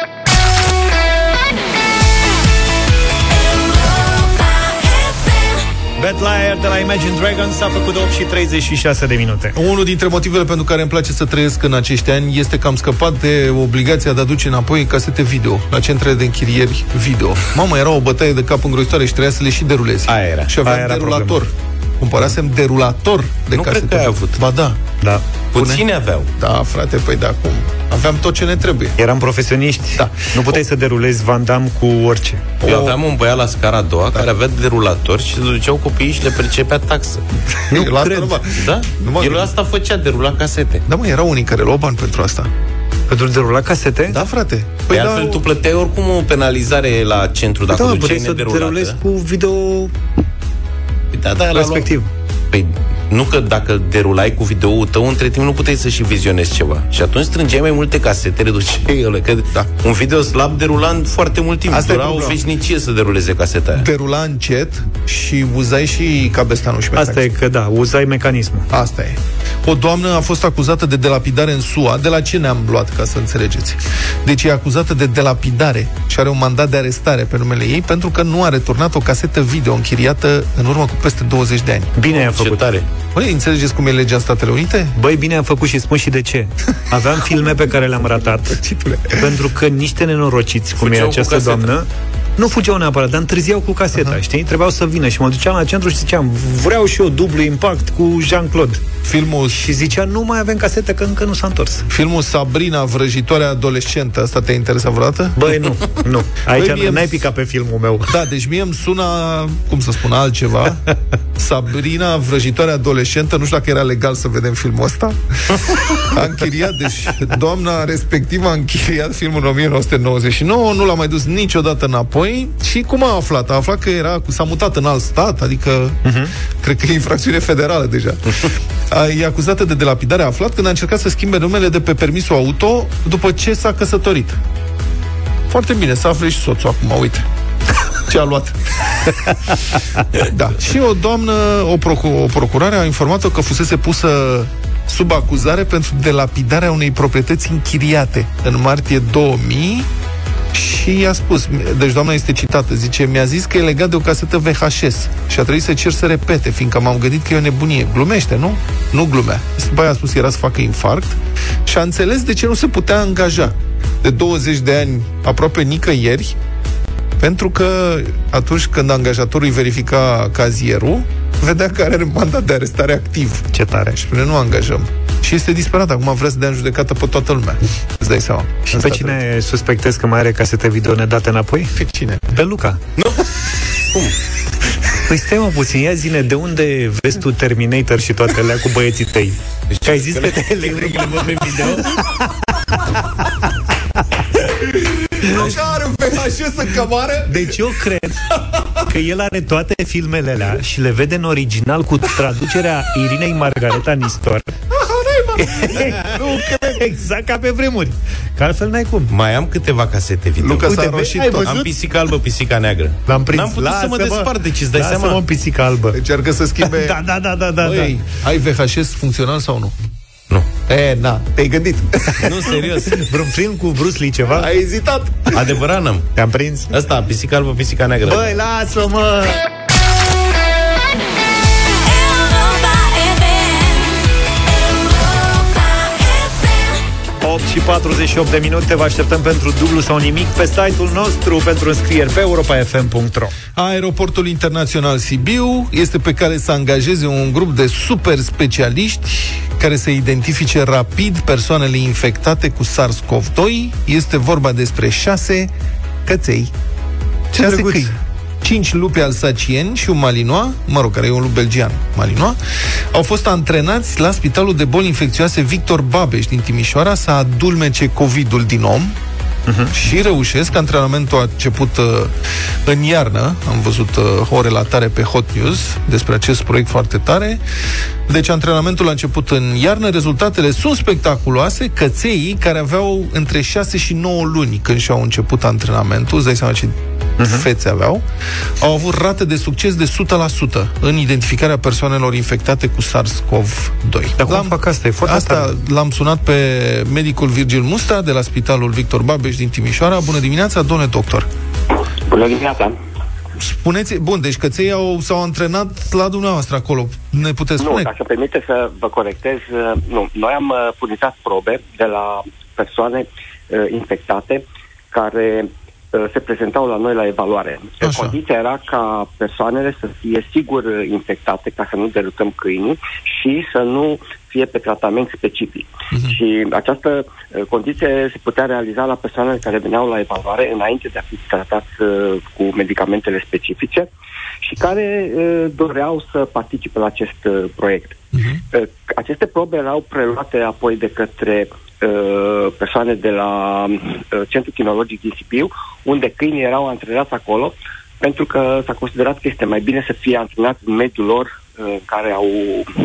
Speaker 3: Bad Liar de la Imagine Dragons s-a făcut 8 și 36 de minute.
Speaker 2: Unul dintre motivele pentru care îmi place să trăiesc în acești ani este că am scăpat de obligația de a duce înapoi casete video la centrele de închirieri video. Mamă, era o bătaie de cap îngrozitoare și trebuia să le și derulezi.
Speaker 1: Aia era.
Speaker 2: Și aveam
Speaker 3: Aia era
Speaker 2: derulator.
Speaker 3: problema.
Speaker 2: Cumpărasem derulator de
Speaker 1: Nu cred
Speaker 2: casete
Speaker 1: că ai
Speaker 2: video.
Speaker 1: avut.
Speaker 2: Ba da.
Speaker 3: Da.
Speaker 1: Puține aveau.
Speaker 2: Da, frate, păi de acum. Aveam tot ce ne trebuie.
Speaker 3: Eram profesioniști.
Speaker 2: Da.
Speaker 3: Nu puteai să derulezi Van Damme cu orice.
Speaker 1: Eu aveam un băiat la scara a doua care avea derulator și se duceau copiii și le percepea taxă.
Speaker 2: Nu la
Speaker 3: cred.
Speaker 2: Asta, nu, mă.
Speaker 1: Da?
Speaker 2: Nu mă
Speaker 1: El
Speaker 2: gândesc.
Speaker 1: asta făcea, derula casete.
Speaker 2: da, mă, erau unii care luau bani pentru asta.
Speaker 3: Pentru derula casete?
Speaker 2: Da, frate.
Speaker 1: Păi
Speaker 2: Păi
Speaker 1: de altfel, tu plăteai oricum o penalizare la centru dacă
Speaker 3: da,
Speaker 1: o
Speaker 3: puteai
Speaker 1: duceai
Speaker 3: să derulezi
Speaker 1: nederulată.
Speaker 3: cu video
Speaker 1: Păi Da, da, la
Speaker 3: respectiv.
Speaker 1: Păi nu că dacă derulai cu videoul tău, între timp nu puteai să și vizionezi ceva. Și atunci strângeai mai multe casete, reduceai ele, că
Speaker 2: Da.
Speaker 1: un video slab derulant foarte mult timp.
Speaker 2: Asta e
Speaker 1: Dura o
Speaker 2: problema.
Speaker 1: veșnicie să deruleze caseta aia.
Speaker 2: derula încet și uzai și cabestanul și
Speaker 3: Asta e că da, uzai mecanismul.
Speaker 2: Asta e. O doamnă a fost acuzată de delapidare în SUA. De la ce ne-am luat, ca să înțelegeți? Deci e acuzată de delapidare și are un mandat de arestare pe numele ei pentru că nu a returnat o casetă video închiriată în urmă cu peste 20 de ani.
Speaker 3: Bine ai
Speaker 1: Ce
Speaker 3: făcut.
Speaker 1: tare.
Speaker 2: Băi, înțelegeți cum e legea în Statele Unite?
Speaker 3: Băi, bine am făcut și spun și de ce. Aveam filme pe care le-am ratat
Speaker 2: Titule.
Speaker 3: pentru că niște nenorociți, cum
Speaker 1: Fugeau
Speaker 3: e
Speaker 1: cu
Speaker 3: această
Speaker 1: caseta.
Speaker 3: doamnă, nu fugeau neapărat, dar întârziau cu caseta, știi? Trebuiau să vină și mă duceam la centru și ziceam, vreau și eu dublu impact cu Jean-Claude.
Speaker 2: Filmul,
Speaker 3: Și zicea, nu mai avem casete, că încă nu s-a întors.
Speaker 2: filmul Sabrina, vrăjitoarea adolescentă, asta te-a interesat vreodată?
Speaker 3: Băi, nu, nu. Aici
Speaker 2: Băi, mie-
Speaker 3: n-ai picat pe filmul meu.
Speaker 2: Da, deci mie îmi sună, cum să spun, altceva. Sabrina, vrăjitoarea adolescentă, nu știu dacă era legal să vedem filmul ăsta. A închiriat, deci doamna respectivă a închiriat filmul în 1999, nu l-a mai dus niciodată înapoi și cum a aflat? A aflat că era, s-a mutat în alt stat, adică uh-huh. cred că e infracțiune federală deja. A, e acuzată de delapidare, a aflat când a încercat să schimbe numele de pe permisul auto după ce s-a căsătorit. Foarte bine, să afle și soțul acum, uite. Ce a luat. da. Și o doamnă, o, procu- o procurare a informat-o că fusese pusă sub acuzare pentru delapidarea unei proprietăți închiriate în martie 2000 și i-a spus, deci doamna este citată, zice, mi-a zis că e legat de o casetă VHS și a trebuit să cer să repete, fiindcă m-am gândit că e o nebunie. Glumește, nu? Nu glumea. După aia a spus că era să facă infarct și a înțeles de ce nu se putea angaja de 20 de ani aproape nicăieri pentru că atunci când angajatorul îi verifica cazierul, vedea că are mandat de arestare activ.
Speaker 3: Ce tare.
Speaker 2: Și spune, nu angajăm. Și este disperat. Acum vrea să dea în judecată pe toată lumea. Îți dai seama.
Speaker 3: Și pe cine suspectezi că mai are casete video nedate înapoi?
Speaker 2: Pe cine?
Speaker 3: Pe Luca.
Speaker 1: Nu. Cum?
Speaker 3: Păi stai mă puțin, ia zine, de unde vezi tu Terminator și toate alea cu băieții tăi? Deci, ai zis că te
Speaker 1: Le văd pe video?
Speaker 2: Luca are un VHS în camară?
Speaker 3: Deci eu cred că el are toate filmele alea și le vede în original cu traducerea Irinei Margareta Nistor. nu cred. Exact ca pe vremuri. Că altfel n-ai cum.
Speaker 1: Mai am câteva casete video.
Speaker 2: Luca s-a
Speaker 3: Uite,
Speaker 2: roșit
Speaker 3: ai
Speaker 2: tot.
Speaker 3: văzut?
Speaker 1: Am pisica albă, pisica neagră.
Speaker 3: L-am prins.
Speaker 1: N-am putut să mă
Speaker 3: Lasă-mă.
Speaker 1: despart, deci îți dai
Speaker 3: Lasă-mă
Speaker 1: seama.
Speaker 3: în pisica albă.
Speaker 2: Încearcă să schimbe...
Speaker 3: Da, da, da, da, da.
Speaker 2: Băi, ai VHS funcțional sau nu?
Speaker 1: Nu.
Speaker 2: E, na, te-ai gândit.
Speaker 1: Nu, serios.
Speaker 3: da. Vreun film cu Bruce Lee ceva?
Speaker 2: ai ezitat.
Speaker 1: Adevărat n-am.
Speaker 3: Te-am prins?
Speaker 1: Asta, pisica albă, pisica neagră.
Speaker 3: Băi, lasă-mă! 8 și 48 de minute Vă așteptăm pentru dublu sau nimic Pe site-ul nostru pentru înscrieri Pe europafm.ro
Speaker 2: Aeroportul Internațional Sibiu este pe care să angajeze un grup de super specialiști care să identifice rapid persoanele infectate cu SARS-CoV-2. Este vorba despre șase căței.
Speaker 3: Ce
Speaker 2: șase
Speaker 3: drăguț.
Speaker 2: câini. Cinci lupi alsacieni și un malinois, mă rog, care e un lup belgian, malinois, au fost antrenați la Spitalul de Boli Infecțioase Victor Babeș din Timișoara să adulmece COVID-ul din om și reușesc. Antrenamentul a început uh, în iarnă. Am văzut uh, o relatare pe Hot News despre acest proiect foarte tare. Deci antrenamentul a început în iarnă. Rezultatele sunt spectaculoase. Cățeii care aveau între 6 și 9 luni când și-au început antrenamentul, îți dai seama ce fețe aveau, au avut rate de succes de 100% în identificarea persoanelor infectate cu SARS-CoV-2.
Speaker 3: Dar cum fac asta? E foarte
Speaker 2: Asta
Speaker 3: tare.
Speaker 2: l-am sunat pe medicul Virgil Musta de la Spitalul Victor Babeș din Timișoara. Bună dimineața, domnule doctor!
Speaker 9: Bună dimineața!
Speaker 2: Spuneți, bun, deci căței au, s-au antrenat la dumneavoastră acolo. Ne puteți
Speaker 9: Nu,
Speaker 2: spune?
Speaker 9: dacă permite să vă corectez, uh, nu. Noi am uh, furnizat probe de la persoane uh, infectate care uh, se prezentau la noi la evaluare.
Speaker 2: Așa.
Speaker 9: Condiția era ca persoanele să fie sigur uh, infectate, ca să nu derutăm câinii și să nu fie pe tratament specific.
Speaker 2: Mhm.
Speaker 9: Și această uh, condiție se putea realiza la persoanele care veneau la evaluare înainte de a fi tratați uh, cu medicamentele specifice și care uh, doreau să participe la acest uh, proiect. Uh, Aceste probe erau preluate apoi de către uh, persoane de la uh, Centrul Kinologic din Sibiu, unde câinii erau antrenați acolo, pentru că s-a considerat că este mai bine să fie antrenați în mediul lor uh, în care au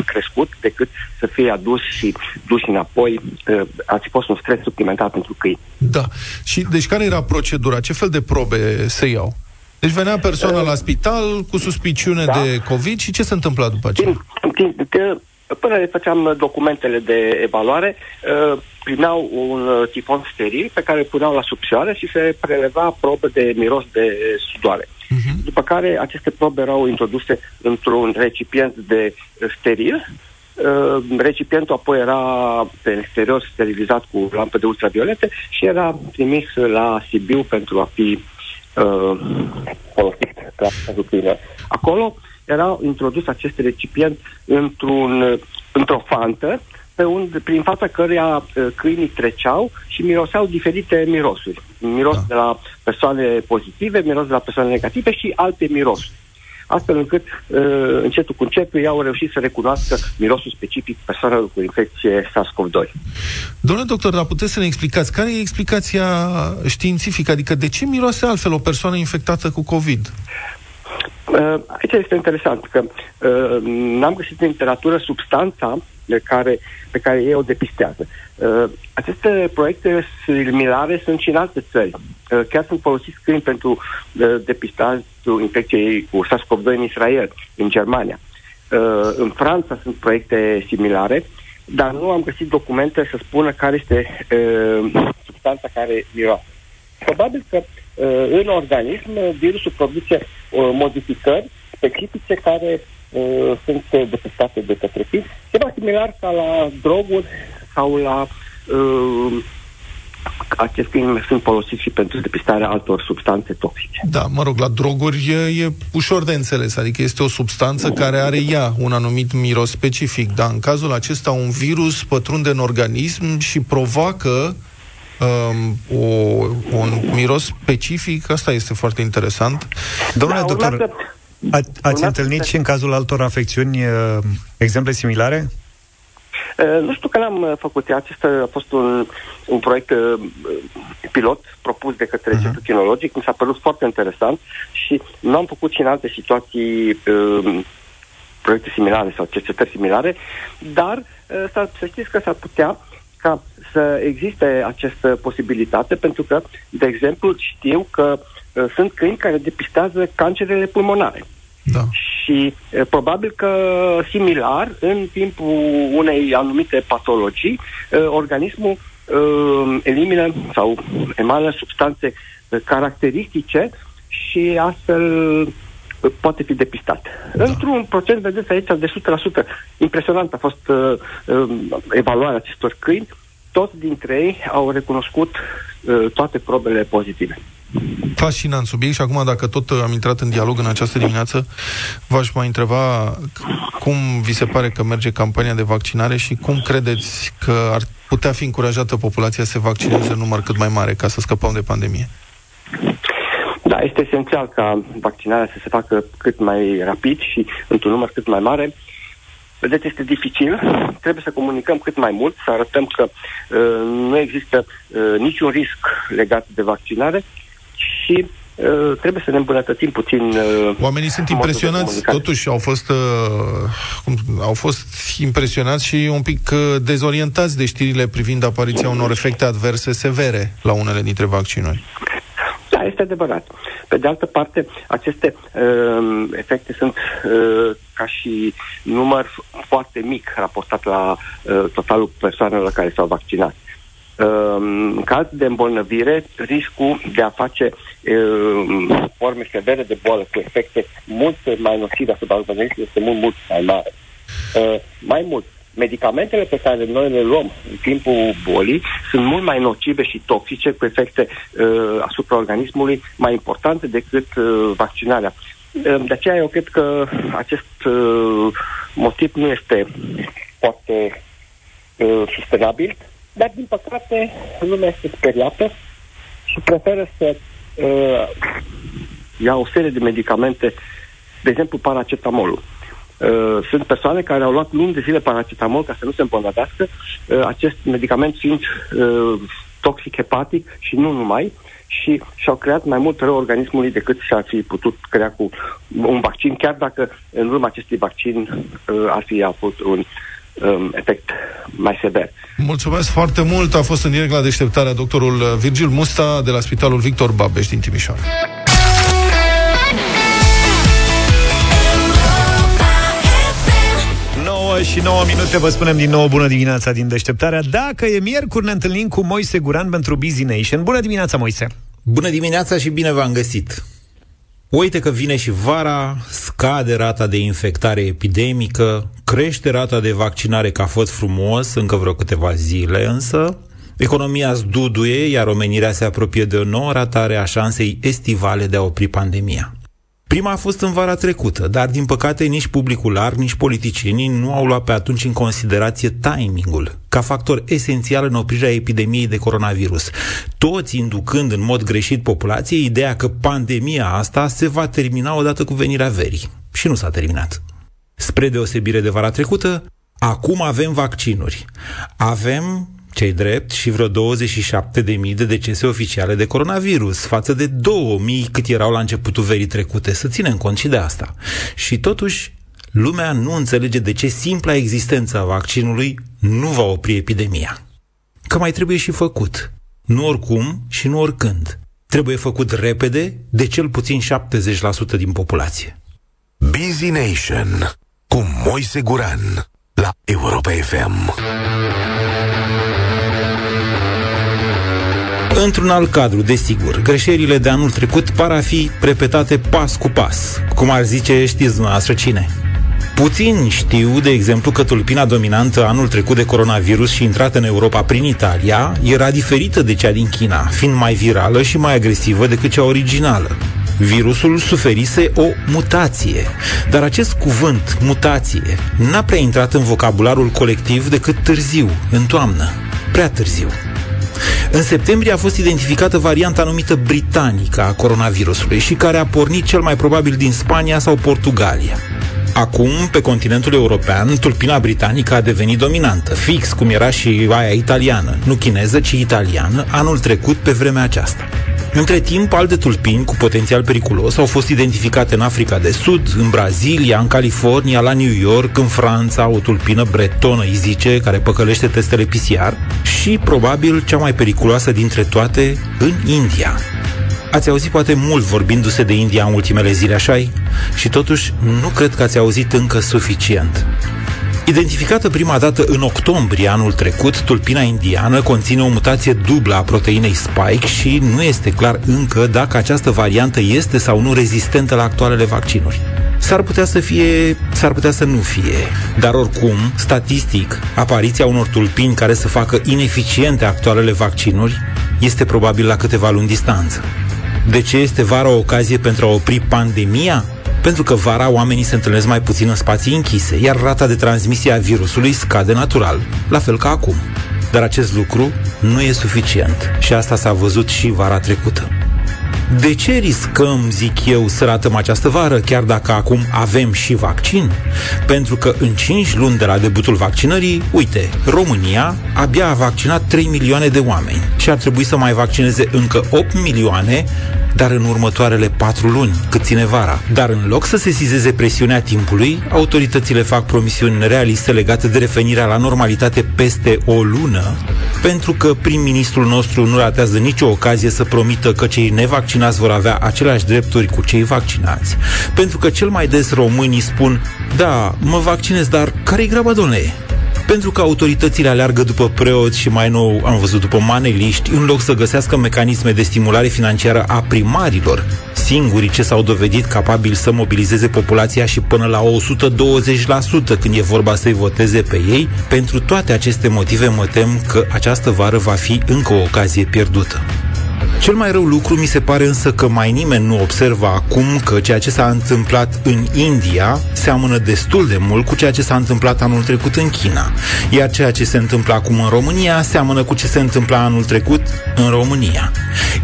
Speaker 9: crescut, decât să fie aduși și duși înapoi. Uh, Ar fi fost un stres suplimentar pentru câini.
Speaker 2: Da. Și deci care era procedura? Ce fel de probe se iau? Deci venea persoana la spital cu suspiciune
Speaker 9: Da.
Speaker 2: de COVID și ce se întâmpla după aceea?
Speaker 9: Timp, timp, că până le făceam documentele de evaluare, uh, primeau un uh, tifon steril pe care îl puneau la subțioare și se preleva probă de miros de sudoare.
Speaker 2: Mhm.
Speaker 9: După care aceste probe erau introduse într-un recipient de uh, steril. Uh, recipientul apoi era pe exterior sterilizat cu lampă de ultraviolete și era trimis la Sibiu pentru a fi uh, folosit la cazul câinilor. Acolo era introdus acest recipient într-un, într-o fantă pe unde, prin fața căreia uh, câinii treceau și miroseau diferite mirosuri. Miros
Speaker 2: Da.
Speaker 9: de la persoane pozitive, miros de la persoane negative și alte mirosuri. Astfel încât, uh, încetul cu încetul, ei au reușit să recunoască mirosul specific persoanelor cu infecție SARS-CoV-2.
Speaker 2: Domnule doctor, dar puteți să ne explicați care e explicația științifică? Adică de ce miroase altfel o persoană infectată cu COVID?
Speaker 9: Uh, Aici este interesant că uh, n-am găsit în literatură substanța de care, pe care ei o depistează. Uh, aceste proiecte similare sunt și în alte țări. Uh, chiar sunt folosiți câini pentru uh, depistarea infecției cu SARS-CoV-2 în Israel, în Germania. Uh, în Franța sunt proiecte similare, dar nu am găsit documente să spună care este uh, substanța care miroase. Probabil că uh, în organism uh, virusul produce uh, modificări specifice care uh, sunt uh, depistate de către film. Ceva similar ca la droguri sau la uh, acest film sunt folosiți și pentru depistarea altor substanțe toxice.
Speaker 2: Da, mă rog, la droguri e, e ușor de înțeles, adică este o substanță care are ea un anumit miros specific, dar în cazul acesta un virus pătrunde în organism și provoacă um, o, un miros specific, asta este foarte interesant.
Speaker 3: Domnule
Speaker 9: Da,
Speaker 3: doctor,
Speaker 9: urmează-
Speaker 3: a, ați
Speaker 9: urmează
Speaker 3: întâlnit
Speaker 9: să-
Speaker 3: și în cazul altor afecțiuni uh, exemple similare?
Speaker 9: Uh, nu știu că n-am uh, făcut. Acesta a fost un, un proiect uh, pilot propus de către uh-huh. Centrul Kinologic. Mi s-a părut foarte interesant și nu am făcut și în alte situații uh, proiecte similare sau cercetări similare, dar uh, s-ar, să știți că s-ar putea ca să existe această posibilitate, pentru că, de exemplu, știu că uh, sunt câini care depistează cancerele pulmonare.
Speaker 2: Da.
Speaker 9: Și e, probabil că similar, în timpul unei anumite patologii, e, organismul e, elimină sau emană substanțe e, caracteristice și astfel e, poate fi depistat. Da. Într-un procent, vedeți aici, de 100%. Impresionant a fost uh, uh, evaluarea acestor câini. Toți dintre ei au recunoscut uh, toate probele pozitive.
Speaker 2: Fascinant subiect și acum dacă tot am intrat în dialog în această dimineață, v-aș mai întreba cum vi se pare că merge campania de vaccinare și cum credeți că ar putea fi încurajată populația să se vaccineze în număr cât mai mare ca să scăpăm de pandemie.
Speaker 9: Da, este esențial ca vaccinarea să se facă cât mai rapid și într-un număr cât mai mare. Vedeți, este dificil, trebuie să comunicăm cât mai mult, să arătăm că uh, nu există uh, niciun risc legat de vaccinare și uh, trebuie să ne îmbunătățim puțin. Uh,
Speaker 2: Oamenii sunt
Speaker 9: modul de
Speaker 2: impresionați,
Speaker 9: comunicare.
Speaker 2: totuși au fost, uh, cum, au fost impresionați și un pic uh, dezorientați de știrile privind apariția unor efecte adverse severe la unele dintre vaccinuri.
Speaker 9: Da, este adevărat. Pe de altă parte, aceste uh, efecte sunt uh, ca și număr foarte mic raportat la uh, totalul persoanelor care s-au vaccinat. Uh, în caz de îmbolnăvire, riscul de a face uh, forme severe de boală cu efecte mult mai nocive asupra organismului este mult, mult mai mare. Uh, mai mult, medicamentele pe care noi le luăm în timpul bolii sunt mult mai nocive și toxice cu efecte uh, asupra organismului mai importante decât uh, vaccinarea. Uh, de aceea eu cred că acest uh, motiv nu este foarte uh, sustenabil, dar din păcate lumea este speriată și preferă să uh, ia o serie de medicamente, de exemplu paracetamolul. Uh, sunt persoane care au luat luni de zile paracetamol ca să nu se îmbolnăvească, uh, acest medicament fiind uh, toxic hepatic și nu numai, și și-au creat mai mult rău organismului decât și-ar fi putut crea cu un vaccin, chiar dacă în urma acestui vaccin uh, ar fi avut un um, efect mai sever.
Speaker 2: Mulțumesc foarte mult. A fost în direct la deșteptarea doctorul Virgil Musta de la Spitalul Victor Babeș din Timișoara.
Speaker 3: Și 9 minute vă spunem din nou bună dimineața din deșteptarea. Dacă e miercuri, ne întâlnim cu Moise Guran pentru Busy Nation. Bună dimineața, Moise!
Speaker 8: Bună dimineața și bine v-am găsit! Uite că vine și vara, scade rata de infectare epidemică, crește rata de vaccinare ca fost frumos încă vreo câteva zile, însă economia zduduie, iar omenirea se apropie de o nouă ratare a șansei estivale de a opri pandemia. Prima a fost în vara trecută, dar din păcate nici publicul larg, nici politicienii nu au luat pe atunci în considerație timingul ca factor esențial în oprirea epidemiei de coronavirus. Toți inducând în mod greșit populației ideea că pandemia asta se va termina odată cu venirea verii. Și nu s-a terminat. Spre deosebire de vara trecută, acum avem vaccinuri. Avem cei drept și vreo 27.000 de decese oficiale de coronavirus, față de 2.000 cât erau la începutul verii trecute. Să ținem cont și de asta. Și totuși, lumea nu înțelege de ce simpla existența vaccinului nu va opri epidemia. Că mai trebuie și făcut. Nu oricum și nu oricând. Trebuie făcut repede de cel puțin 70% din populație.
Speaker 6: Busy Nation cu Moise Guran la Europa FM.
Speaker 8: Într-un alt cadru, desigur, greșelile de anul trecut par a fi repetate pas cu pas, cum ar zice știți dumneavoastră cine. Puțini știu, de exemplu, că tulpina dominantă anul trecut de coronavirus și intrată în Europa prin Italia era diferită de cea din China, fiind mai virală și mai agresivă decât cea originală. Virusul suferise o mutație, dar acest cuvânt, mutație, n-a prea intrat în vocabularul colectiv decât târziu, în toamnă, prea târziu. În septembrie a fost identificată varianta numită britanică a coronavirusului și care a pornit cel mai probabil din Spania sau Portugalia. Acum, pe continentul european, tulpina britanică a devenit dominantă, fix cum era și aia italiană, nu chineză, ci italiană, anul trecut pe vremea aceasta. Între timp, alte tulpini cu potențial periculos au fost identificate în Africa de Sud, în Brazilia, în California, la New York, în Franța, o tulpină bretonă, îi zice, care păcălește testele PCR, și, probabil, cea mai periculoasă dintre toate, în India. Ați auzit poate mult vorbindu-se de India în ultimele zile, așa Și totuși, nu cred că ați auzit încă suficient. Identificată prima dată în octombrie anul trecut, tulpina indiană conține o mutație dublă a proteinei spike și nu este clar încă dacă această variantă este sau nu rezistentă la actualele vaccinuri. S-ar putea să fie, s-ar putea să nu fie, dar oricum, statistic, apariția unor tulpini care să facă ineficiente actualele vaccinuri este probabil la câteva luni distanță. De ce este vara o ocazie pentru a opri pandemia? Pentru că vara oamenii se întâlnesc mai puțin în spații închise, iar rata de transmisie a virusului scade natural, la fel ca acum. Dar acest lucru nu e suficient și asta s-a văzut și vara trecută. De ce riscăm, zic eu, să ratăm această vară, chiar dacă acum avem și vaccin? Pentru că în 5 luni de la debutul vaccinării, uite, România abia a vaccinat 3 milioane de oameni și ar trebui să mai vaccineze încă 8 milioane dar în următoarele patru luni, cât ține vara. Dar în loc să se sizeze presiunea timpului, autoritățile fac promisiuni realiste legate de revenirea la normalitate peste o lună, pentru că prim-ministrul nostru nu ratează nicio ocazie să promită că cei nevaccinați vor avea aceleași drepturi cu cei vaccinați. Pentru că cel mai des românii spun, da, mă vaccinez, dar care-i graba, domnule? Pentru că autoritățile aleargă după preoți și mai nou am văzut după maneliști, în loc să găsească mecanisme de stimulare financiară a primarilor, singurii ce s-au dovedit capabili să mobilizeze populația și până la 120% când e vorba să-i voteze pe ei, pentru toate aceste motive mă tem că această vară va fi încă o ocazie pierdută. Cel mai rău lucru mi se pare însă că mai nimeni nu observă acum că ceea ce s-a întâmplat în India seamănă destul de mult cu ceea ce s-a întâmplat anul trecut în China. Iar ceea ce se întâmplă acum în România seamănă cu ce se întâmpla anul trecut în România.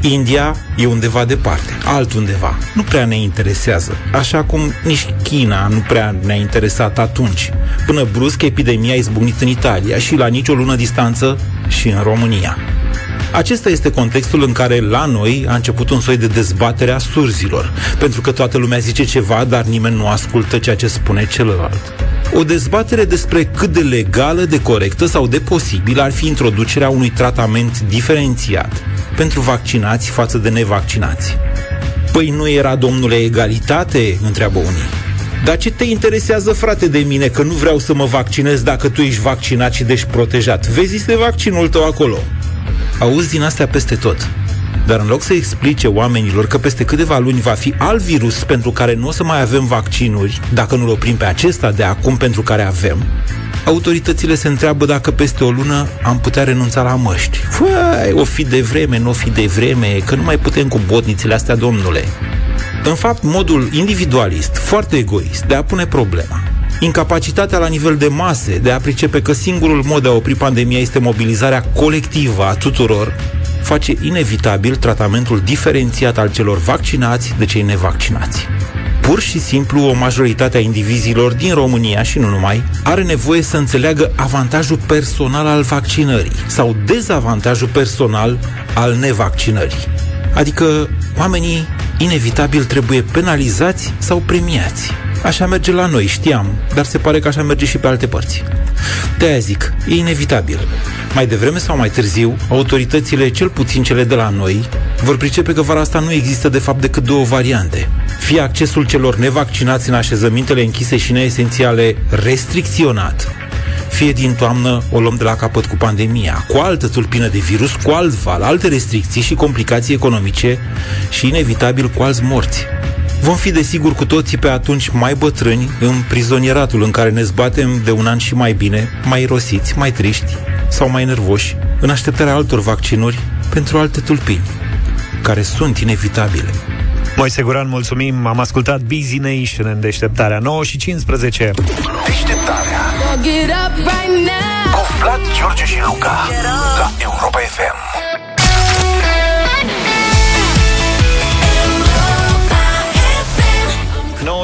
Speaker 8: India e undeva departe, altundeva. Nu prea ne interesează. Așa cum nici China nu prea ne-a interesat atunci. Până brusc epidemia a izbucnit în Italia și la nicio lună distanță și în România. Acesta este contextul în care la noi a început un soi de dezbatere a surzilor, pentru că toată lumea zice ceva, dar nimeni nu ascultă ceea ce spune celălalt. O dezbatere despre cât de legală, de corectă sau de posibil ar fi introducerea unui tratament diferențiat pentru vaccinați față de nevaccinați. Păi nu era, domnule, egalitate? întreabă unii. Dar ce te interesează, frate, de mine, că nu vreau să mă vaccinez dacă tu ești vaccinat și deci protejat? Vezi de vaccinul tău acolo. Auzi din astea peste tot. Dar în loc să explice oamenilor că peste câteva luni va fi alt virus pentru care nu o să mai avem vaccinuri, dacă nu-l oprim pe acesta de acum pentru care avem, autoritățile se întreabă dacă peste o lună am putea renunța la măști. Făi, o fi de vreme, nu o fi de vreme, că nu mai putem cu botnițele astea, domnule. În fapt, modul individualist, foarte egoist, de a pune problema, incapacitatea la nivel de mase de a pricepe că singurul mod de a opri pandemia este mobilizarea colectivă a tuturor, face inevitabil tratamentul diferențiat al celor vaccinați de cei nevaccinați. Pur și simplu, o majoritate a indivizilor din România și nu numai are nevoie să înțeleagă avantajul personal al vaccinării sau dezavantajul personal al nevaccinării. Adică oamenii inevitabil trebuie penalizați sau premiați. Așa merge la noi, știam, dar se pare că așa merge și pe alte părți. De-aia zic, e inevitabil. Mai devreme sau mai târziu, autoritățile, cel puțin cele de la noi, vor pricepe că vara asta nu există de fapt decât două variante. Fie accesul celor nevaccinați în așezămintele închise și neesențiale restricționat, fie din toamnă o luăm de la capăt cu pandemia, cu altă tulpină de virus, cu alt val, alte restricții și complicații economice și inevitabil cu alți morți. Vom fi desigur cu toții pe atunci mai bătrâni în prizonieratul în care ne zbatem de un an și mai bine, mai rosiți, mai triști sau mai nervoși, în așteptarea altor vaccinuri pentru alte tulpini, care sunt inevitabile.
Speaker 3: Moise Guran, mulțumim, am ascultat Busy Nation în deșteptarea 9 și 15.
Speaker 6: Deșteptarea
Speaker 10: Get up right now.
Speaker 6: cu Vlad, George și Luca la Europa FM.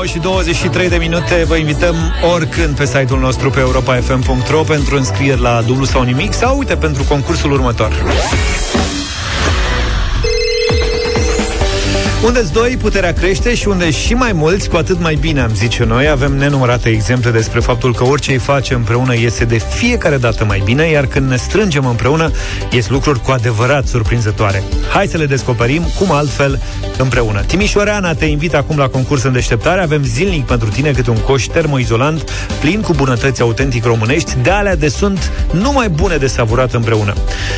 Speaker 3: 9 și 23 de minute. Vă invităm oricând pe site-ul nostru Pe europafm.ro pentru înscrieri la dublu sau nimic Sau uite pentru concursul următor Unde-ți doi, puterea crește și unde și mai mulți, cu atât mai bine, am zice noi. Avem nenumărate exemple despre faptul că orice îi face împreună iese de fiecare dată mai bine, iar când ne strângem împreună, ies lucruri cu adevărat surprinzătoare. Hai să le descoperim cum altfel împreună. Timișoreana te invită acum la concurs în deșteptare. Avem zilnic pentru tine câte un coș termoizolant plin cu bunătăți autentic românești, de alea de sunt numai bune de savurat împreună.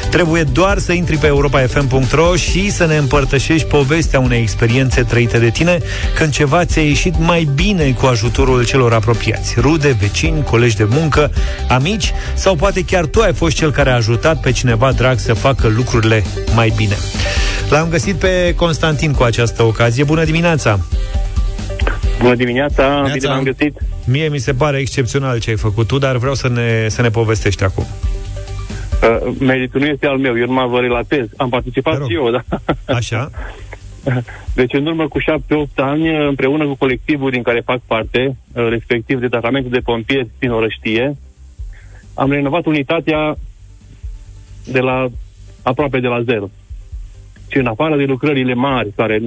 Speaker 3: Trebuie doar să intri pe europafm.ro și să ne împărtășești povestea unei experiențe trăite de tine când ceva ți-a ieșit mai bine cu ajutorul celor apropiați. Rude, vecini, colegi de muncă, amici sau poate chiar tu ai fost cel care a ajutat pe cineva drag să facă lucrurile mai bine. L-am găsit pe Constantin cu această ocazie. Bună dimineața!
Speaker 7: Bună dimineața,
Speaker 2: Neața.
Speaker 7: bine v-am găsit.
Speaker 3: Mie mi se pare excepțional ce ai făcut tu, dar vreau să ne, să ne povestești acum.
Speaker 7: Uh, meritul nu este al meu, eu numai vă relatez. Am participat
Speaker 3: Te rog.
Speaker 7: și eu, da.
Speaker 3: Așa?
Speaker 7: Deci în urmă cu 7-8 ani, împreună cu colectivul din care fac parte, uh, respectiv de tratamentul de pompieri din Orăștie, am renovat unitatea de la aproape de la zero. Și în afară de lucrările mari care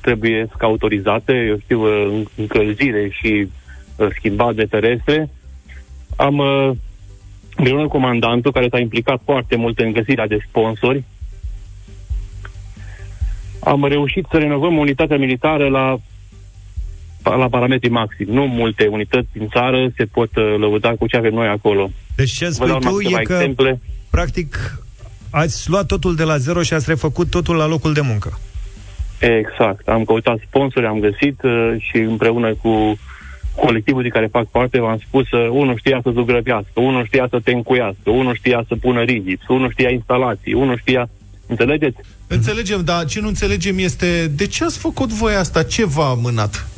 Speaker 7: trebuie ca autorizate, eu știu, uh, încălzire și uh, schimbat de terestre, am uh, împreună cu comandantul, care s-a implicat foarte mult în găsirea de sponsori, am reușit să renovăm unitatea militară la, la parametri maxim. Nu multe unități din țară se pot uh, lăuda cu ce avem noi acolo.
Speaker 3: Deci ce
Speaker 7: Vă
Speaker 3: spui
Speaker 7: dau
Speaker 3: tu
Speaker 7: numai
Speaker 3: e
Speaker 7: câteva
Speaker 3: că,
Speaker 7: exemple.
Speaker 3: practic, ați luat totul de la zero și ați refăcut totul la locul de muncă.
Speaker 7: Exact. Am căutat sponsori, am găsit uh, și împreună cu colectivul de care fac parte, v-am spus, uh, unul știa să zugrăvească, unul știa să te încuiască, unul știa să pună rigips, unul știa instalații, unul știa... Înțelegeți?
Speaker 2: Înțelegem, dar ce nu înțelegem este de ce ați făcut voi asta? Ce v-a amânat?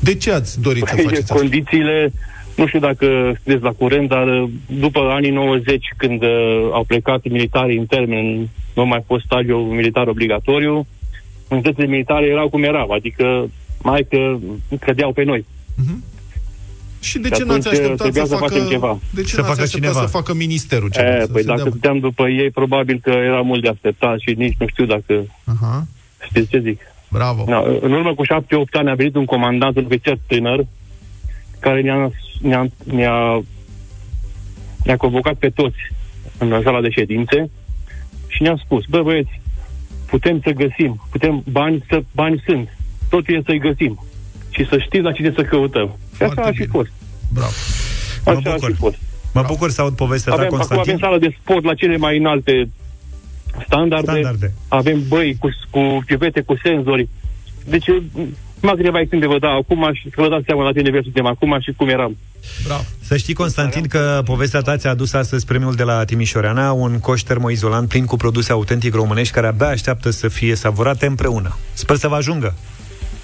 Speaker 2: De ce ați dorit să
Speaker 7: Păi,
Speaker 2: faceți asta?
Speaker 7: condițiile, nu știu dacă sunteți la curent, dar uh, după anii 90, când uh, au plecat militarii în termen, nu a mai fost stagiu militar obligatoriu, unitățile militare erau cum erau, adică mai că cădeau pe noi.
Speaker 2: Și de
Speaker 7: Și
Speaker 2: ce n-ați
Speaker 7: atunci,
Speaker 2: așteptat
Speaker 7: trebuia
Speaker 2: să
Speaker 7: să
Speaker 2: facă...
Speaker 7: facem ceva.
Speaker 2: De ce
Speaker 3: Să
Speaker 2: n-ați
Speaker 3: facă
Speaker 2: așteptat
Speaker 3: cineva.
Speaker 2: să facă ministerul
Speaker 7: E,
Speaker 2: ceva? să
Speaker 7: păi
Speaker 2: se
Speaker 7: dacă
Speaker 2: dea-
Speaker 7: stăteam după ei, probabil că era mult de așteptat și nici nu știu dacă
Speaker 2: Aha,
Speaker 7: știți ce zic.
Speaker 2: bravo.
Speaker 7: Da, în urmă cu șapte-opt ani a venit un comandant, un ofițer tânăr, care ne-a, ne-a, ne-a, ne-a convocat pe toți în sala de ședințe și ne-a spus, bă băieți, putem să găsim, putem, bani, să, bani sunt, totul e să-i găsim și să știți la cine să căutăm. Și
Speaker 2: Foarte
Speaker 7: așa a și
Speaker 2: bine.
Speaker 7: fost.
Speaker 2: Bravo.
Speaker 3: Mă
Speaker 7: Așa a
Speaker 3: bucur.
Speaker 7: și fost.
Speaker 3: Mă bucur să aud povestea ta,
Speaker 7: Avem, acum
Speaker 3: Constantin.
Speaker 7: avem sală de sport la cele mai înalte standarde.
Speaker 3: Standarde.
Speaker 7: Avem băi cu, cu chivete, cu senzori. Deci, mai câteva exemple vă dau acum și să vă dați seama la ce nivel suntem acum și cum eram.
Speaker 2: Bravo.
Speaker 3: Să știi, Constantin, că povestea ta ți-a adus astăzi premiul de la Timișoreana, un coș termoizolant plin cu produse autentic românești care abia așteaptă să fie savurate împreună. Sper să vă ajungă.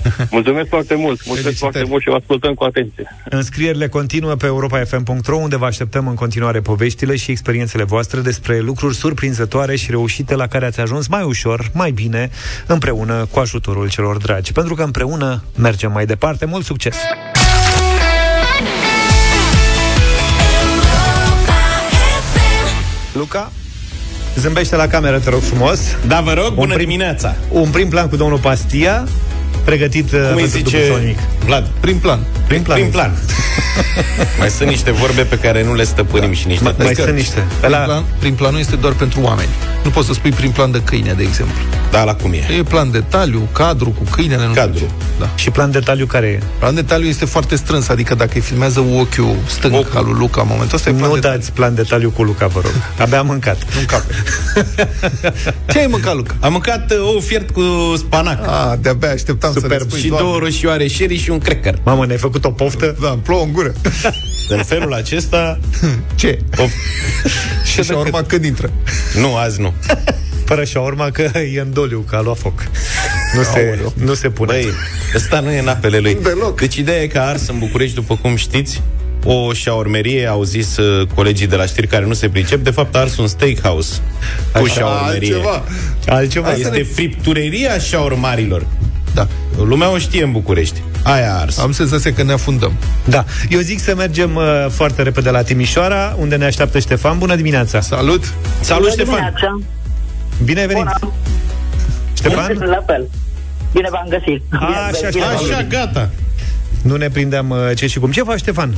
Speaker 7: Mulțumesc foarte mult, mulțumesc
Speaker 2: Felicitări.
Speaker 7: foarte mult și vă ascultăm cu atenție.
Speaker 3: Înscrierile continuă pe europafm.ro, unde vă așteptăm în continuare poveștile și experiențele voastre despre lucruri surprinzătoare și reușite la care ați ajuns mai ușor, mai bine, împreună cu ajutorul celor dragi. Pentru că împreună mergem mai departe. Mult succes! Luca, zâmbește la cameră, te rog frumos.
Speaker 1: Da, vă rog, bună
Speaker 3: prim-
Speaker 1: dimineața!
Speaker 3: Un prim plan cu domnul Pastia, pregătit uh,
Speaker 1: Cum îi
Speaker 3: pentru
Speaker 1: zice
Speaker 3: dublu sau nimic.
Speaker 1: Vlad?
Speaker 2: Prin plan.
Speaker 3: Prim plan.
Speaker 1: Prin plan. Mai sunt niște vorbe pe care nu le stăpânim și niște...
Speaker 3: Mai
Speaker 2: Adică,
Speaker 3: sunt niște. Pe
Speaker 2: Prin,
Speaker 3: la...
Speaker 2: plan, prin planul este doar pentru oameni. Nu poți să spui prin plan de câine, de exemplu.
Speaker 1: Da, la cum e?
Speaker 2: E plan detaliu, cadru cu câinele, nu
Speaker 1: Cadru.
Speaker 2: știu ce. Da.
Speaker 3: Și plan detaliu care e?
Speaker 2: Plan detaliu este foarte strâns, adică dacă îi filmează ochiul stâng
Speaker 1: Ochiul.
Speaker 2: al lui Luca în momentul ăsta, e plan
Speaker 3: Nu
Speaker 2: detaliu.
Speaker 3: dați plan detaliu cu Luca, vă rog. Abia am mâncat.
Speaker 2: Nu cape. Ce ai mâncat, Luca?
Speaker 1: Am mâncat uh, ou fiert cu spanac.
Speaker 2: Ah, de-abia așteptam să
Speaker 3: Superb.
Speaker 2: le spui,
Speaker 1: și
Speaker 2: Doamne.
Speaker 1: două roșioare sherry și un cracker.
Speaker 3: Mamă, ne-ai făcut o poftă?
Speaker 2: Da, îmi plouă în gură.
Speaker 1: În felul acesta...
Speaker 2: Ce?
Speaker 1: Of,
Speaker 2: Și și urma când intră.
Speaker 1: nu, azi nu.
Speaker 3: Fără urma că e în doliu, că a luat foc. Nu se,
Speaker 2: Aoleu.
Speaker 3: nu se pune.
Speaker 1: Băi, ăsta nu e în apele lui.
Speaker 2: Deloc.
Speaker 1: Deci ideea e că a ars în București, după cum știți, o șaormerie, au zis uh, colegii de la știri care nu se pricep, de fapt a ars un steakhouse cu șaormerie.
Speaker 2: altceva.
Speaker 3: Altceva.
Speaker 1: Este friptureria șaormarilor.
Speaker 2: Da.
Speaker 1: Lumea o știe în București. Aia a ars.
Speaker 2: Am senzația că ne afundăm.
Speaker 3: Da. Eu zic să mergem uh, foarte repede la Timișoara, unde ne așteaptă Ștefan. Bună dimineața!
Speaker 2: Salut!
Speaker 1: Salut, Ștefan!
Speaker 11: dimineața.
Speaker 3: Bine ai venit!
Speaker 11: Bună.
Speaker 3: Ștefan?
Speaker 11: La fel. Bine v-am găsit.
Speaker 3: A,
Speaker 11: Bine,
Speaker 3: așa,
Speaker 11: bine,
Speaker 3: așa.
Speaker 11: bine.
Speaker 1: Așa, gata.
Speaker 3: Nu ne prindem uh, ce și cum. Ce faci, Ștefan?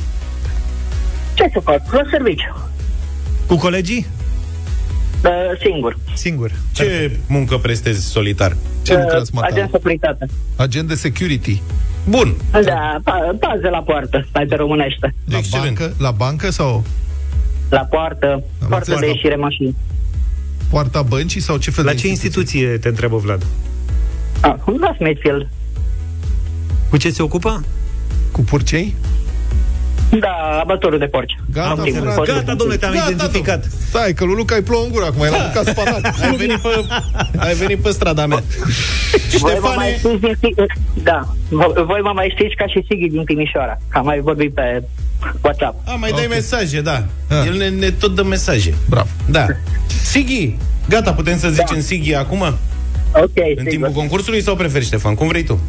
Speaker 11: Ce să fac? La serviciu.
Speaker 3: Cu colegii?
Speaker 11: Uh, singur.
Speaker 3: Singur.
Speaker 1: Ce muncă prestezi solitar?
Speaker 2: Ce lucrați,
Speaker 11: uh, agent
Speaker 2: Mata?
Speaker 11: securitate.
Speaker 2: Agent de security.
Speaker 1: Bun.
Speaker 11: Da, pa- pază la poartă, stai pe românește.
Speaker 2: La
Speaker 1: Excelent.
Speaker 2: bancă? La bancă sau
Speaker 11: La poartă, poartă
Speaker 2: înțeles,
Speaker 11: de
Speaker 2: da.
Speaker 11: ieșire mașini.
Speaker 2: poarta băncii sau ce fel
Speaker 3: La
Speaker 2: de
Speaker 3: ce instituție te întreabă Vlad?
Speaker 11: Ah, la Smithfield.
Speaker 3: Cu ce se ocupă?
Speaker 2: Cu purcei?
Speaker 11: Da, abătorul de porci.
Speaker 2: Gata,
Speaker 11: Am timp,
Speaker 2: frate.
Speaker 11: pot să-
Speaker 3: Gata, domnule, te-am
Speaker 2: Gata,
Speaker 3: identificat.
Speaker 2: Stai, că lui Luca îi plouă în gură acum, el a mâncat spanac.
Speaker 1: Ai venit pe, ai venit pe strada mea.
Speaker 11: Voi mă mai
Speaker 1: Ștefane,
Speaker 11: știți din, Ti- da, Vo- voi mă mai știți ca și Sighi din Timișoara. Că am mai vorbit pe WhatsApp.
Speaker 1: a, mai dai
Speaker 2: Ok.
Speaker 1: mesaje, da.
Speaker 2: Ah.
Speaker 1: El ne, ne tot dă mesaje.
Speaker 2: Bravo.
Speaker 1: Da. Sighi, gata, putem să zicem
Speaker 11: Da.
Speaker 1: Sighi acum?
Speaker 11: Ok,
Speaker 1: În
Speaker 11: sigur.
Speaker 1: timpul concursului sau preferi, Ștefan? Cum vrei tu?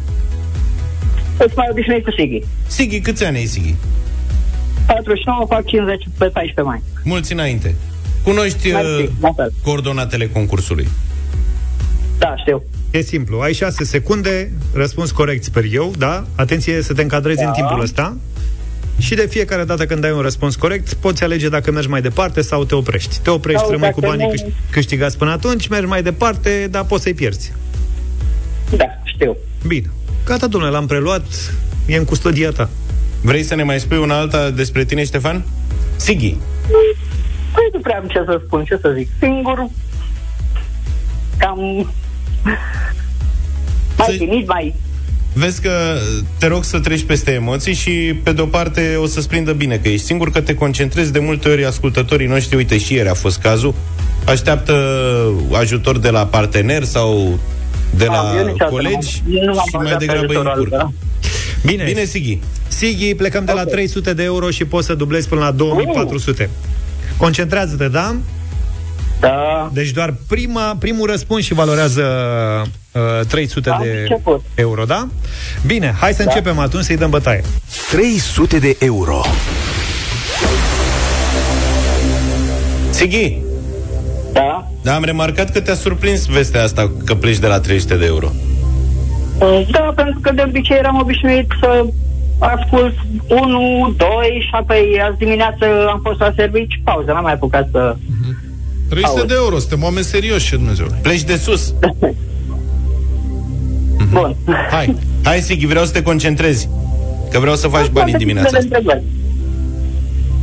Speaker 11: Îți mai obișnuit cu Sighi.
Speaker 1: Sighi, câți ani ai, Sighi?
Speaker 11: 49 fac 50 pe 14 mai.
Speaker 1: Mulți înainte. Cunoști uh,
Speaker 11: Mersi, la fel.
Speaker 1: coordonatele concursului.
Speaker 11: Da, știu.
Speaker 3: E simplu, ai 6 secunde, răspuns corect, sper eu, da? Atenție să te încadrezi
Speaker 11: Da.
Speaker 3: în timpul ăsta. și de fiecare dată când ai un răspuns corect, poți alege dacă mergi mai departe sau te oprești. Te oprești,
Speaker 11: Sau
Speaker 3: rămâi cu
Speaker 11: dacă
Speaker 3: banii
Speaker 11: nu-
Speaker 3: câș- câștigați până atunci, mergi mai departe, dar poți să-i pierzi.
Speaker 11: Da, știu.
Speaker 3: Bine. Gata, domnule, l-am preluat, e în custodia ta.
Speaker 1: Vrei să ne mai spui una alta despre tine, Ștefan? Sighi.
Speaker 11: Păi nu prea am ce să spun, ce să zic. Singur, cam... Mai
Speaker 1: Să-
Speaker 11: timid, mai...
Speaker 1: Vezi că te rog să treci peste emoții și, pe de-o parte, o să-ți prindă bine că ești singur, că te concentrezi de multe ori ascultătorii noștri, uite, și ieri a fost cazul, așteaptă ajutor de la partener sau de
Speaker 11: Ah,
Speaker 1: la
Speaker 11: eu niciodată
Speaker 1: colegi
Speaker 11: nu am- nu m-am
Speaker 1: și mai
Speaker 11: bazat pe
Speaker 1: degrabă îi
Speaker 11: ajutorul
Speaker 1: încurcă.
Speaker 11: Ăla.
Speaker 3: Bine,
Speaker 1: Bine, Sighi.
Speaker 3: Sighi, plecăm de la 300 de euro și poți să dublezi până la 2400. Concentrează-te, da?
Speaker 11: Da.
Speaker 3: Deci doar prima, primul răspuns și valorează uh, 300
Speaker 11: Am
Speaker 3: de
Speaker 11: început.
Speaker 3: euro, da? Bine, hai să
Speaker 11: Da.
Speaker 3: începem atunci să-i dăm bătaie.
Speaker 6: 300 de euro.
Speaker 1: Sighi,
Speaker 11: Da.
Speaker 1: da, am remarcat că te-a surprins vestea asta că pleci de la 300 de euro.
Speaker 11: Da, pentru că de obicei eram obișnuit să ascult 1, 2 și apoi azi dimineață am fost la servici, pauză, n-am mai apucat să...
Speaker 2: 300
Speaker 11: Auzi.
Speaker 2: de euro, suntem oameni serioși, ce Dumnezeu.
Speaker 1: Pleci de sus.
Speaker 11: Bun.
Speaker 2: Hai.
Speaker 1: Hai, Sighi, vreau să te concentrezi. Că vreau să faci bani în dimineața
Speaker 11: De
Speaker 1: asta.
Speaker 11: întrebări.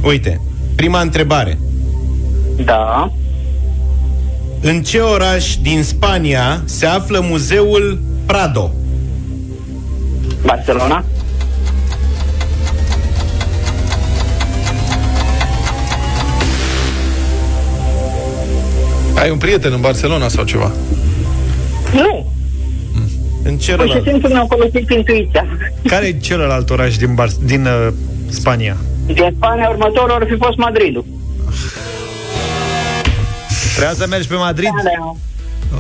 Speaker 1: Uite, prima întrebare.
Speaker 11: Da.
Speaker 1: În ce oraș din Spania se află muzeul Prado?
Speaker 11: Barcelona.
Speaker 2: Ai un prieten în Barcelona sau ceva?
Speaker 11: Nu.
Speaker 1: În ce
Speaker 11: Pur și
Speaker 1: celălalt?
Speaker 11: simplu mi-am folosit intuiția.
Speaker 3: Care e celălalt oraș din, Bar- din uh, Spania?
Speaker 11: Din Spania următorul ar fi fost Madridul.
Speaker 3: Trebuia să mergi pe Madrid?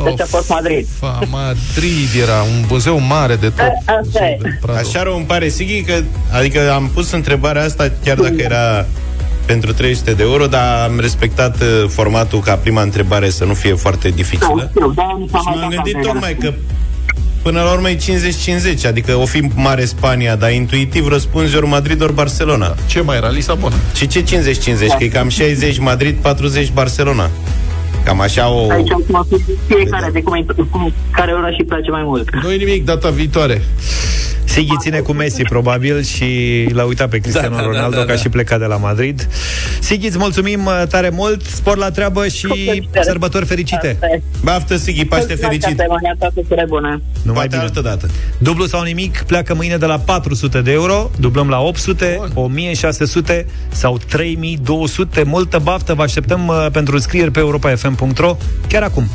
Speaker 11: Deci a fost Madrid.
Speaker 2: Fa, Madrid era un muzeu mare de tot.
Speaker 11: A- Asta e.
Speaker 2: Prado.
Speaker 1: Așa rău îmi pare, Sighi, că adică am pus întrebarea asta chiar dacă era pentru 300 de euro, dar am respectat uh, formatul ca prima întrebare să nu fie foarte dificilă.
Speaker 11: Știu, da, mi s-a
Speaker 1: Și
Speaker 11: mai
Speaker 1: m-am
Speaker 11: dat
Speaker 1: gândit
Speaker 11: asta.
Speaker 1: tocmai că până la urmă e 50-50, adică o fi mare Spania, dar intuitiv răspunzi ori Madrid, ori Barcelona.
Speaker 2: Ce mai era? Lisabona.
Speaker 1: Și ce 50-50? Că e cam 60 Madrid, 40 Barcelona. Cam așa o...
Speaker 11: Aici acum fiecare de cum, îi- cum care oraș îi place mai mult.
Speaker 2: Nu nimic, data viitoare.
Speaker 3: Sighi ține cu Messi, probabil, și l-a uitat pe Cristiano
Speaker 1: Da, da, da,
Speaker 3: Ronaldo,
Speaker 1: da,
Speaker 3: că a
Speaker 1: da.
Speaker 3: și plecat de la Madrid. Sighi, îți mulțumim uh, tare mult, spor la treabă și
Speaker 11: plăcere.
Speaker 3: sărbători fericite.
Speaker 11: Asta e.
Speaker 1: Baftă, Sighi, Paște fericit!
Speaker 11: Toate cele bune.
Speaker 3: Numai
Speaker 1: Poate
Speaker 3: bine.
Speaker 1: altă dată.
Speaker 3: Dublu sau nimic, pleacă mâine de la 400 de euro, dublăm la 800,
Speaker 2: Bun.
Speaker 3: 1600 sau 3200. Multă baftă, vă așteptăm uh, pentru înscrieri pe europafm.ro chiar acum.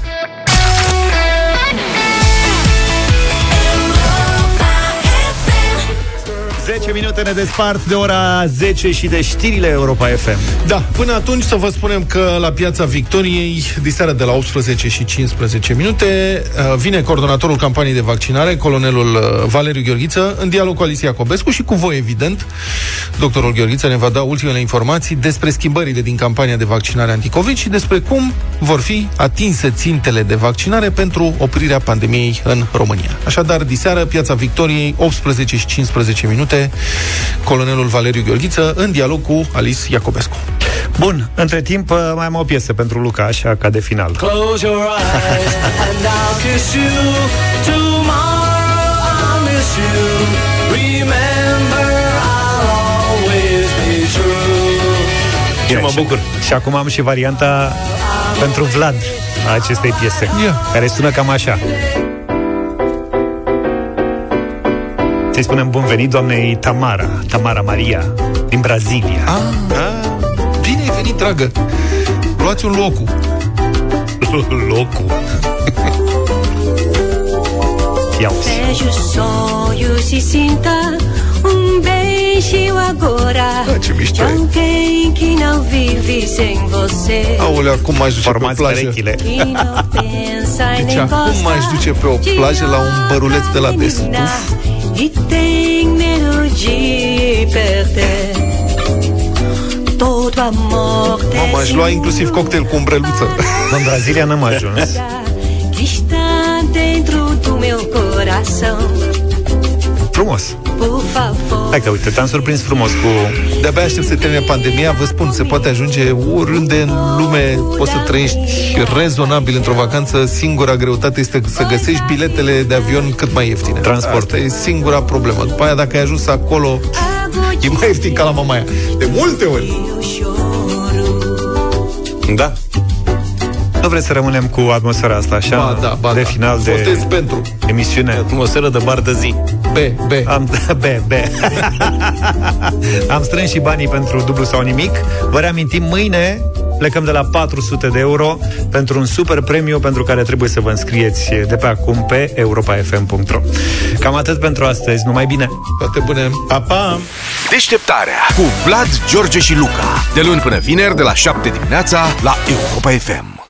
Speaker 3: 10 minute ne despart de ora 10 și de știrile Europa FM.
Speaker 2: Da, până atunci să vă spunem că la Piața Victoriei, diseară de la 18 și 15 minute, uh, vine coordonatorul campaniei de vaccinare, colonelul uh, Valeriu Gheorghiță, în dialog cu Alicia Cobescu și cu voi, evident. Doctorul Gheorghiță ne va da ultimele informații despre schimbările din campania de vaccinare anticovid și despre cum vor fi atinse țintele de vaccinare pentru oprirea pandemiei în România. Așadar, diseară, Piața Victoriei, 18 și 15 minute, colonelul Valeriu Gheorghiță, în dialog cu Alice Iacobescu.
Speaker 3: Bun, între timp uh, mai am o piesă pentru Luca, așa ca de final.
Speaker 10: Close your eyes and I'll kiss you. Tomorrow I'll miss you. Remember, I'll always be true.
Speaker 1: Ce mă bucur.
Speaker 3: Și acum am și varianta pentru Vlad a acestei piese,
Speaker 2: Ia.
Speaker 3: care sună cam așa. Să-i spunem bun venit doamnei Tamara, Tamara Maria, din Brazilia.
Speaker 2: Ah, ah, bine ai venit, dragă! Luați un locul.
Speaker 3: Locul. Ia
Speaker 12: e sinta um beijinho agora
Speaker 2: Ah, ce mișto e.
Speaker 12: alguém que não vive sem você.
Speaker 2: Aoleu, acum m-aș duce pe o
Speaker 3: Formați
Speaker 2: plajă.
Speaker 3: perechile.
Speaker 2: Deci acum m-aș duce pe o plajă la un băruleț de la des. Uf.
Speaker 12: E tem medo de perder todo amor
Speaker 2: Mama, aș lua inclusiv cocktail cu umbreluță.
Speaker 3: În Brazilia n-am ajuns.
Speaker 12: que está dentro do meu coração.
Speaker 3: Frumos.
Speaker 12: Por favor.
Speaker 3: Hai că uite, te-am surprins frumos cu...
Speaker 2: De-abia aștept să termine pandemia, vă spun, se poate ajunge oriunde în lume poți să trăiești rezonabil într-o vacanță. Singura greutate este să găsești biletele de avion cât mai ieftine.
Speaker 3: Transport.
Speaker 2: Asta e singura problemă. După aia, dacă ai ajuns acolo, e mai ieftin ca la mamaia. De multe ori.
Speaker 1: Da.
Speaker 3: Nu vreți să rămânem cu atmosfera asta așa?
Speaker 2: Ba da, ba
Speaker 3: de
Speaker 2: da.
Speaker 3: final de
Speaker 2: Votez pentru.
Speaker 3: emisiune.
Speaker 1: Atmosferă de bar de zi.
Speaker 2: B, B.
Speaker 3: Am, B, B. Am strâns și banii pentru dublu sau nimic. Vă reamintim, mâine plecăm de la 400 de euro pentru un super premiu pentru care trebuie să vă înscrieți de pe acum pe europafm.ro Cam atât pentru astăzi. Numai bine!
Speaker 2: Toate bune!
Speaker 1: Pa, pa!
Speaker 6: Deșteptarea cu Vlad, George și Luca. De luni până vineri, de la 7 dimineața, la Europa FM.